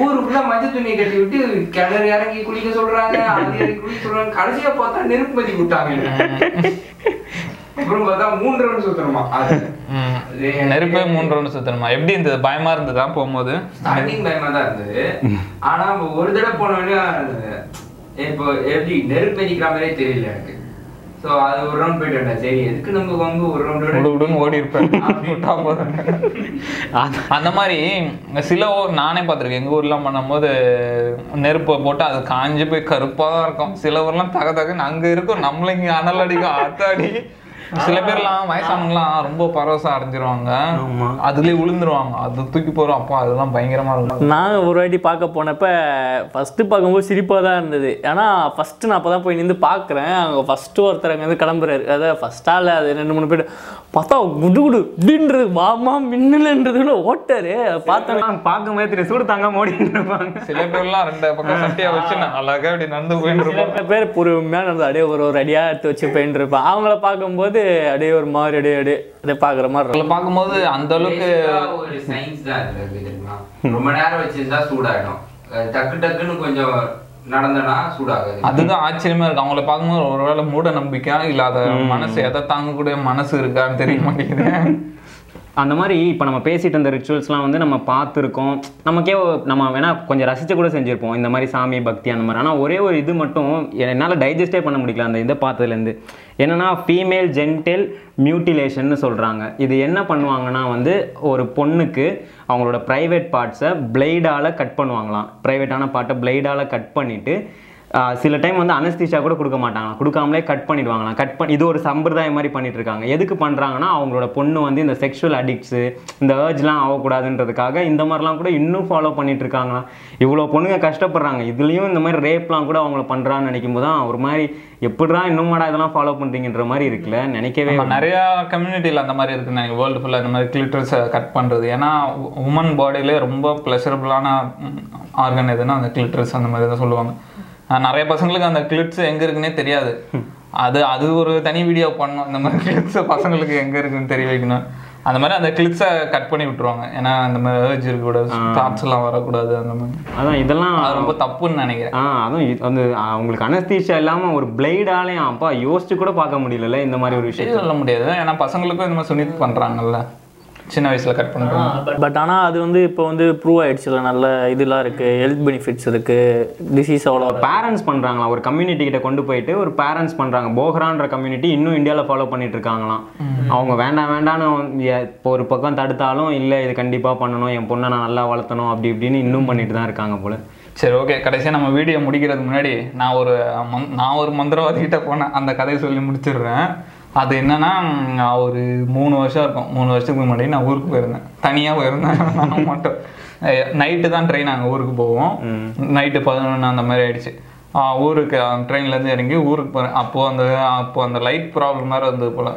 ஊருக்குள்ள மஞ்சள் துணியை கட்டி விட்டு கிணறு இறங்கி குளிக்க சொல்றாங்க அது இறங்கி குளிக்க சொல்றாங்க. கடைசியா பார்த்தா நெருப்பு மதி விட்டாங்க. அப்புறம் பார்த்தா மூன்று ரவுண்ட் சுத்தணுமா நெருப்பே மூன்று ரவுண்டு சுத்தணுமா? எப்படி இருந்தது? பயமா இருந்ததா போகும்போது? ஸ்டார்டிங் பயமா தான் இருந்தது. ஆனா ஒரு தடவை போனோடனே இப்போ எப்படி நெருப்பு எரிக்கிற மாதிரியே தெரியல எனக்கு. சோ அது ஒரு ரவுண்ட் போயிட்டு வந்தேன் சரி. எதுக்கு நம்ம வந்து ஒரு விடு ரவுண்ட் விடுன்னு ஓடி இருப்பேன். அந்த மாதிரி சில ஊர் நானே பார்த்திருக்கேன். எங்க ஊர்லாம் பண்ணும்போது நெருப்பை போட்டு அது காஞ்சு போய் கருப்பா தான் இருக்கும். சில ஊர்லாம் தக தகன்னு அங்க இருக்கும். நம்மள இங்க அனல் அடிக்கும். அத்தாடி. சில பேர்லாம் வயசானவங்கலாம் ரொம்ப பரவசம் அடைஞ்சிருவாங்க. அதுலயே விழுந்துருவாங்க. அது தூக்கி போறோம் அப்போ அதெல்லாம் பயங்கரமா இருக்கும். நான் ஒரு வாட்டி பார்க்க போனப்ப ஃபஸ்ட்டு பார்க்கும்போது சிரிப்பாக தான் இருந்தது. ஏன்னா ஃபஸ்ட்டு நான் அப்போ தான் போய் நின்று பார்க்குறேன். அங்கே ஃபஸ்ட்டு ஒருத்தர் அங்கே வந்து கிளம்புறாரு. அதாவது ஃபஸ்ட்டால் அது ரெண்டு மூணு பேர் பார்த்தா குடு குடு அப்படின்றது வாமா மின்னலன்றதுல ஓட்டாரு. பார்த்தோன்னே பார்க்கும்போது திரு சூடு தாங்க ஓடிட்டு இருப்பாங்க சில பேர்லாம் ரெண்டு பக்கம் சட்டியா வச்சு நான் அழகா இப்படி நடந்து போயிட்டு இருப்போம். சில பேர் பொறுமையாக நடந்து அப்படியே ஒரு ஒரு அடியாக எடுத்து வச்சு போயிட்டு இருப்பான் அவங்கள பார்க்கும்போது அப்படியே ஒரு மாதிரி அப்படியே அப்படியே அப்படியே பார்க்குற மாதிரி இருக்கும். பார்க்கும்போது அந்த அளவுக்கு ஒரு சயின்ஸ் தான் இதுல இருக்கு தெரியுமா? ரொம்ப நேரம் வச்சிருந்தா சூடாயிடும். அஹ் டக்கு டக்குன்னு கொஞ்சம் நடந்தனா சூடாகாது. அதுதான் ஆச்சரியமா இருக்கு. அவங்கள பார்க்கும்போது ஒருவேளை மூட நம்பிக்கையா இல்லாத மனசு எதை தாங்கக்கூடிய மனசு இருக்கான்னு தெரிய மாட்டேங்குது. அந்த மாதிரி இப்போ நம்ம பேசிட்டு இருந்த ரிச்சுவல்ஸ்லாம் வந்து நம்ம பார்த்துருக்கோம். நமக்கே நம்ம வேணால் கொஞ்சம் ரசிச்சு கூட செஞ்சுருப்போம். இந்த மாதிரி சாமி பக்தி அந்த மாதிரி. ஆனால் ஒரே ஒரு இது மட்டும் என்னால் டைஜஸ்டே பண்ண முடியல அந்த இதை பார்த்ததுலேருந்து. என்னென்னா ஃபீமேல் ஜென்டல் மியூட்டிலேஷன்னு சொல்கிறாங்க இது என்ன பண்ணுவாங்கன்னா வந்து ஒரு பொண்ணுக்கு அவங்களோட ப்ரைவேட் பார்ட்ஸை பிளேடால் கட் பண்ணுவாங்களாம். ப்ரைவேட்டான பார்ட்டை பிளேடால் கட் பண்ணிவிட்டு சில டைம் வந்து அனஸ்தீஷா கூட கொடுக்க மாட்டாங்களாம். கொடுக்காமலே கட் பண்ணிடுவாங்களாம். கட் பண்ணி இது ஒரு சம்பிரதாயம் மாதிரி பண்ணிட்டு இருக்காங்க எதுக்கு பண்ணுறாங்கன்னா அவங்களோட பொண்ணு வந்து இந்த செக்ஷுவல் அடிக்ட்ஸு இந்த ஏர்ஜ்லாம் ஆகக்கூடாதுன்றதுக்காக இந்த மாதிரிலாம் கூட இன்னும் ஃபாலோ பண்ணிட்டு இருக்காங்களாம் இவ்வளோ பொண்ணுங்க கஷ்டப்படுறாங்க. இதுலேயும் இந்த மாதிரி ரேப்லாம் கூட அவங்கள பண்ணுறான்னு நினைக்கும் போது தான் ஒரு மாதிரி எப்படிடா இன்னும்மாடா இதெல்லாம் ஃபாலோ பண்ணுறீங்கன்ற மாதிரி இருக்குல்ல? நினைக்கவே நிறைய கம்யூனிட்டியில் அந்த மாதிரி இருக்கு நினைக்கிறேன் வேர்ல்டு ஃபுல்லாக இந்த மாதிரி கிளிட்டர்ஸை கட் பண்ணுறது ஏன்னா உமன் பாடியிலே ரொம்ப ப்ளஷரபுளான ஆர்கன் எதுன்னா அந்த கிளிட்டர்ஸ் அந்த மாதிரி தான் சொல்லுவாங்க. நிறைய பசங்களுக்கு அந்த கிளிட்ஸ் எங்கே இருக்குன்னே தெரியாது. அது அது ஒரு தனி வீடியோ பண்ணணும். இந்த மாதிரி கிளிட்ஸ் பசங்களுக்கு எங்கே இருக்குன்னு தெரிய வைக்கணும். அந்த மாதிரி அந்த கிளிட்ஸை கட் பண்ணி விட்டுருவாங்க. ஏன்னா அந்த மாதிரி ஏர்ஜ் இருக்கக்கூடாது. தாட்ஸ் எல்லாம் வரக்கூடாது. அந்த மாதிரி. அதான் இதெல்லாம் ரொம்ப தப்புன்னு நினைக்கிறேன். ஆ அதுவும் ஆ, அவங்களுக்கு அனஸ்தீஷா இல்லாமல் ஒரு பிளேடாலையும் அப்பா யோசிச்சு கூட பார்க்க முடியல இந்த மாதிரி ஒரு விஷயம் சொல்ல முடியாது. ஏன்னா பசங்களுக்கும் இந்த மாதிரி சுனித் பண்ணுறாங்கல்ல சின்ன வயசுல கட் பண்ணுறாங்க பட் ஆனால் அது வந்து இப்போ வந்து ப்ரூவ் ஆயிடுச்சுல நல்ல இதெல்லாம் இருக்குது ஹெல்த் பெனிஃபிட்ஸ் இருக்குது டிசீஸ் அவ்வளோ பேரண்ட்ஸ் பண்றாங்களா ஒரு கம்யூனிட்டி கிட்ட கொண்டு போயிட்டு ஒரு பேரண்ட்ஸ் பண்றாங்க. போஹ்ரான்ற கம்யூனிட்டி இன்னும் இந்தியாவில் ஃபாலோ பண்ணிட்டு இருக்காங்களாம். அவங்க வேண்டாம் எ- இப்போ ஒரு பக்கம் தடுத்தாலும் இல்லை இது கண்டிப்பா பண்ணணும் என் பொண்ணை நான் நல்லா வளர்த்தணும் அப்படி இப்படின்னு இன்னும் பண்ணிட்டு தான் இருக்காங்க போல. சரி ஓகே கடைசியாக நம்ம வீடியோ முடிக்கிறதுக்கு முன்னாடி நான் ஒரு நான் ஒரு மந்திரவாதிகிட்ட போனேன் அந்த கதையை சொல்லி முடிச்சிடுறேன். அது என்னன்னா ஒரு மூணு வருஷம் இருக்கும். மூணு வருஷத்துக்கு முன்னாடி நான் ஊருக்கு போயிருந்தேன். தனியாக போயிருந்தேன். நான் மட்டும். நைட்டு தான் ட்ரெயின் நாங்கள் ஊருக்கு போவோம். நைட்டு பதினொன்று அந்த மாதிரி ஆயிடுச்சு. ஊருக்கு ட்ரெயின்லேருந்து இறங்கி ஊருக்கு போகிறேன் அப்போது அந்த அப்போ அந்த லைட் ப்ராப்ளம் மாதிரி இருந்தது போல்.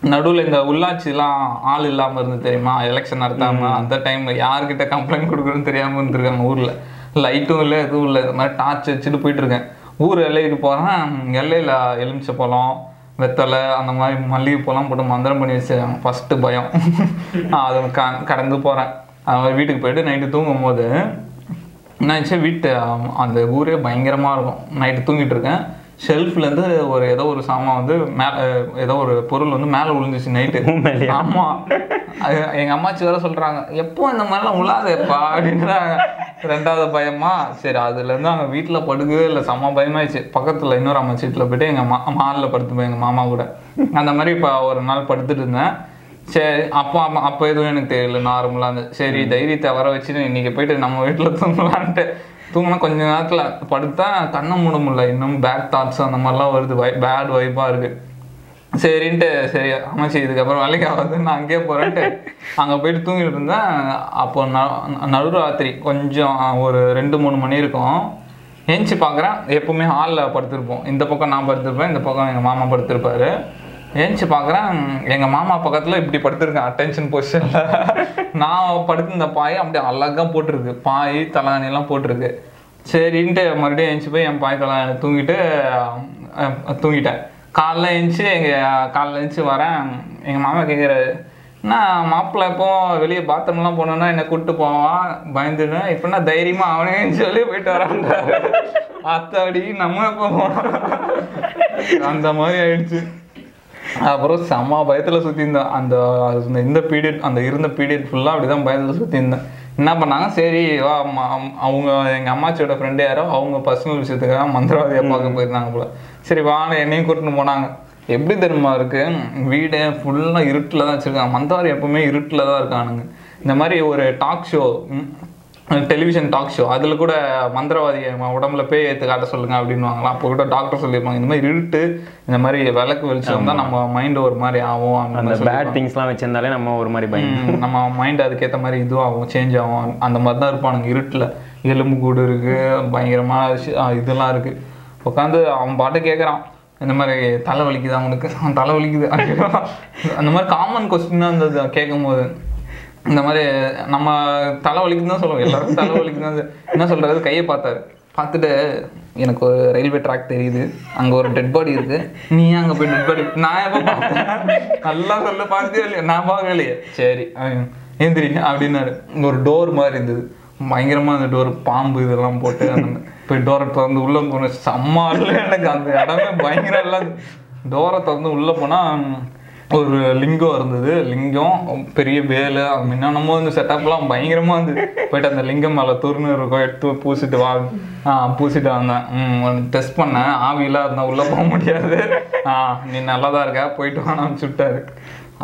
நடுவில் இந்த உள்ளாட்சிலாம் ஆள் இல்லாமல் இருந்து தெரியுமா? எலெக்ஷன் நடத்தாம அந்த டைம்ல யார்கிட்ட கம்ப்ளைண்ட் கொடுக்குறதுன்னு தெரியாம இருந்திருக்காங்க ஊர்ல. லைட்டும் இல்லை எதுவும் இல்லை. இது மாதிரி டார்ச் வச்சுட்டு போயிட்டு இருக்கேன். ஊர் எல்லைக்கு போறேன். எல்லையில எலுமிச்சை பழம் வெத்தலை அந்த மாதிரி மல்லிகைப்பூலாம் போட்டு மந்திரம் பண்ணி வச்சிருக்காங்க. ஃபர்ஸ்ட் பயம். நான் அதை க கடந்து போறேன். அது மாதிரி வீட்டுக்கு போயிட்டு நைட்டு தூங்கும் போது என்னாச்சு வீட்டு அந்த ஊரே பயங்கரமா இருக்கும். நைட்டு தூங்கிட்டு இருக்கேன். ஷெல்ஃப்லேருந்து ஒரு ஏதோ ஒரு சாமான் வந்து மேலே ஏதோ ஒரு பொருள் வந்து மேலே விழுந்துச்சு நைட்டு ஆமா. அது எங்க அம்மாச்சி வேற சொல்றாங்க எப்போ இந்த மாதிரிலாம் விழாதேப்பா அப்படின்றாங்க. ரெண்டாவது பயமா சரி அதுல இருந்து அங்க வீட்டுல படுக்கவே இல்லை செம்ம பயமாயிடுச்சு. பக்கத்துல இன்னொரு அம்மாச்சி வீட்டுல போயிட்டு எங்க மா மாலில் படுத்துப்பேன் எங்க மாமா கூட. அந்த மாதிரி இப்போ ஒரு நாள் படுத்துட்டு இருந்தேன். சரி அப்போ அம்மா அப்போ எதுவும் எனக்கு தெரியல நார்மலாக இருந்தது. சரி தைரியத்தை வர வச்சுட்டு இன்னைக்கு போயிட்டு நம்ம வீட்டில் தூங்கலான்ட்டு தூங்கினா கொஞ்ச நேரத்தில் படுத்தா கண்ணை மூட முடியல. இன்னும் பேட் தாட்ஸ் அந்த மாதிரிலாம் வருது. வை பேட் வைப்பாக இருக்குது சரின்ட்டு சரி அமைச்சி இதுக்கப்புறம் வேலைக்கு ஆகாது நான் அங்கேயே போகிறேன்ட்டு அங்கே போயிட்டு தூங்கிட்டு இருந்தேன் அப்போ ந நடுராத்திரி கொஞ்சம் ஒரு ரெண்டு மூணு மணி இருக்கும். ஏஞ்சி பார்க்குறேன் எப்பவுமே ஹாலில் படுத்திருப்போம். இந்த பக்கம் நான் படுத்திருப்பேன் இந்த பக்கம் எங்கள் மாமா படுத்திருப்பாரு. ஏஞ்சி பார்க்குறேன் எங்கள் மாமா பக்கத்தில் இப்படி படுத்திருக்கேன். அட்டென்ஷன் பொசிஷனில் நான் படுத்திருந்த பாய் அப்படியே அழகாக போட்டிருக்கு. பாய் தலானிலாம் போட்டிருக்கு. சரின்ட்டு மறுபடியும் எழுந்துச்சி போய் என் பாய் தலகாணி தூங்கிட்டு தூங்கிட்டேன். காலைல எழுந்துச்சி எங்கள் காலைல எழுந்துச்சி வரேன். எங்கள் மாமா கேட்குறாரு நான் மாப்பிள்ளை எப்போ வெளியே பாத்ரூம்லாம் போனோன்னா என்னை கூப்பிட்டு போவான் பயந்துடுவேன் இப்போ தைரியமாக அவனே சொல்லி போயிட்டு வரான் அத்தாடி நம்ம எப்போ போனோம்? அந்த மாதிரி ஆயிடுச்சு. அப்புறம் செம்ம பயத்தில் சுற்றி இருந்தேன் அந்த இந்த பீரியட் அந்த இருந்த பீரியட் ஃபுல்லாக அப்படி தான் பயத்தில் சுற்றி இருந்தேன் என்ன பண்ணாங்க? சரி வா அவங்க எங்கள் அம்மாச்சியோட ஃப்ரெண்டு யாரோ அவங்க பர்சனல் விஷயத்துக்காக மந்திரவாதியை பார்க்க போயிருந்தாங்க போல. சரி வாங்க என்னையும் கூட்டின்னு போனாங்க. எப்படி தெரியுமா இருக்கு? வீடு ஃபுல்லாக இருட்டில் தான் வச்சுருக்காங்க. மந்திரவாதி எப்பவுமே இருட்டில் தான் இருக்கானுங்க. இந்த மாதிரி ஒரு talk show television talk show. அதில் கூட மந்திரவாதி அவன் உடம்புல பேய் ஏற்று காட்ட சொல்லுங்க அப்படின்னுவாங்களாம். அப்போ கூட டாக்டர் சொல்லியிருப்பாங்க இந்த மாதிரி இருட்டு இந்த மாதிரி விளக்கு வெளிச்சம் தான் நம்ம மைண்ட் ஒரு மாதிரி ஆகும். அந்த பேட் திங்ஸ்லாம் வச்சிருந்தாலே நம்ம ஒரு மாதிரி பயம் நம்ம மைண்ட் அதுக்கேற்ற மாதிரி இதுவாகும் சேஞ்ச் ஆகும். அந்த மாதிரி தான் இருப்பானுங்க இருட்டில். எலும்பு கூடு இருக்கு பயங்கரமான விஷயம், ஆ, இதெல்லாம் இருக்கு. உட்காந்து அவன் பாட்டு கேட்குறான் இந்த மாதிரி தலை வலிக்குது அவனுக்கு அவன் தலை வலிக்குது. அந்த மாதிரி காமன் கொஸ்டின் தான் இருந்தது கேட்கும் போது இந்த மாதிரி நம்ம தலை வலிக்குன்னு தான் சொல்லுவோம். எல்லாரும் தலை தான் என்ன சொல்றது? கையை பார்த்தாரு. பார்த்துட்டு எனக்கு ஒரு ரயில்வே ட்ராக் தெரியுது. அங்கே ஒரு டெட் பாடி இருக்கு. நீ ஏன் போய் டெட் பாடி நான் எப்போ பார்த்தேன்? நல்லா சொல்ல பார்த்தே இல்லையா. நான் பார்க்கலையே சரி அவன் எந்திரி அப்படின்னாரு. ஒரு டோர் மாதிரி இருந்தது. பயங்கரமா அந்த டோர் பாம்பு இதெல்லாம் போட்டு அந்த போய் டோரை திறந்து உள்ள போன செம்ம எனக்கு. அந்த இடமே பயங்கரம் எல்லாம் டோரை திறந்து உள்ள போனா ஒரு லிங்கம் இருந்தது. லிங்கம் பெரிய வேலு என்னென்னமோ இந்த செட்டப்லாம் பயங்கரமா இருந்தது போயிட்டு அந்த லிங்கம் மேல துருன்னு இருக்கும். எடுத்து பூசிட்டு வா ஆ பூசிட்டு வந்தேன். ம் டெஸ்ட் பண்ணேன். ஆவிலாம் இருந்தா உள்ள போக முடியாது. ஆ நீ நல்லா தான் இருக்க. போயிட்டு வான்னு சுட்டாரு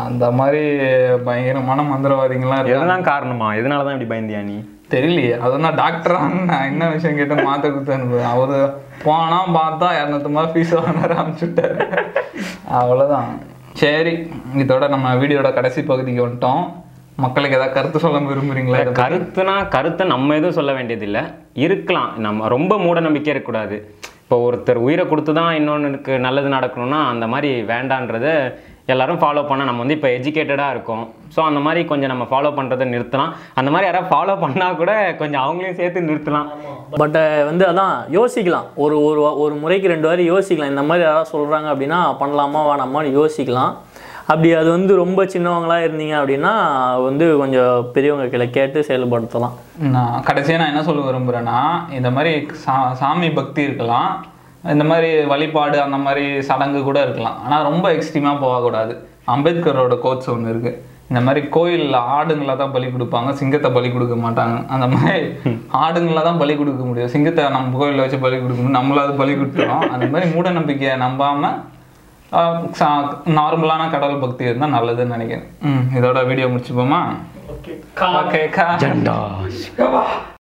அந்த மாதிரி பயங்கரமான மந்திரவாதிகள்லாம் இருக்காங்க. எதுதான் காரணமா? எதனால தான் இப்படி பயந்தியா நீ? தெரியலையே. அது நான் டாக்டரா நான் என்ன விஷயம் கேட்டு மாத்த கொடுத்து அனுப்புவேன். அவரு போனா பார்த்தா இரநூத்தம்பது ஃபீஸ் வாங்கினாரு அனுப்பிச்சுட்டாரு அவ்வளவுதான். சரி இதோட நம்ம வீடியோட கடைசி பகுதிக்கு வந்துட்டோம். மக்களுக்கு ஏதாவது கருத்து சொல்ல விரும்புறீங்களா? கருத்துனா கருத்தை நம்ம எதுவும் சொல்ல வேண்டியதில்லை. இருக்கலாம். நம்ம ரொம்ப மூட நம்பிக்கை இருக்கக்கூடாது. இப்போ ஒருத்தர் உயிரை கொடுத்து தான் இன்னொன்றுக்கு நல்லது நடக்கணும்னா அந்த மாதிரி வேண்டான்றத எல்லாரும் ஃபாலோ பண்ண நம்ம வந்து இப்போ எஜுகேட்டடாக இருக்கோம். ஸோ அந்த மாதிரி கொஞ்சம் நம்ம ஃபாலோ பண்ணுறதை நிறுத்தலாம். அந்த மாதிரி யாராவது ஃபாலோ பண்ணால் கூட கொஞ்சம் அவங்களையும் சேர்த்து நிறுத்தலாம். பட் வந்து அதான் யோசிக்கலாம். ஒரு ஒரு வா- ஒரு முறைக்கு ரெண்டு வாரி யோசிக்கலாம். இந்த மாதிரி யாராவது சொல்கிறாங்க அப்படின்னா பண்ணலாமா வேணாமான்னு யோசிக்கலாம். அப்படி அது வந்து ரொம்ப சின்னவங்களா இருந்தீங்க அப்படின்னா வந்து கொஞ்சம் பெரியவங்க கீழே கேட்டு செயல்படுத்தலாம். நான் கடைசியாக நான் என்ன சொல்ல விரும்புகிறேன்னா இந்த மாதிரி சா சாமி பக்தி இருக்கலாம். இந்த மாதிரி வழிபாடு அந்த மாதிரி சடங்கு கூட இருக்கலாம். ஆனால் ரொம்ப எக்ஸ்ட்ரீமாக போகக்கூடாது. அம்பேத்கரோட கோட்ஸ் ஒன்று இருக்குது இந்த மாதிரி கோயிலில் ஆடுங்களை தான் பலி கொடுப்பாங்க சிங்கத்தை பலி கொடுக்க மாட்டாங்க. அந்த மாதிரி ஆடுங்களை தான் பலி கொடுக்க முடியும். சிங்கத்தை நம்ம கோயிலில் வச்சு பலி கொடுக்க முடியும். நம்மளாவது பலி கொடுத்துறோம் அந்த மாதிரி மூட நம்பிக்கையை நம்பாமல் நார்மலான கடவுள் பக்தி இருந்தால் நல்லதுன்னு நினைக்கிறேன். ம் இதோட வீடியோ முடிச்சுப்போமா? ஓகே ஜண்டா.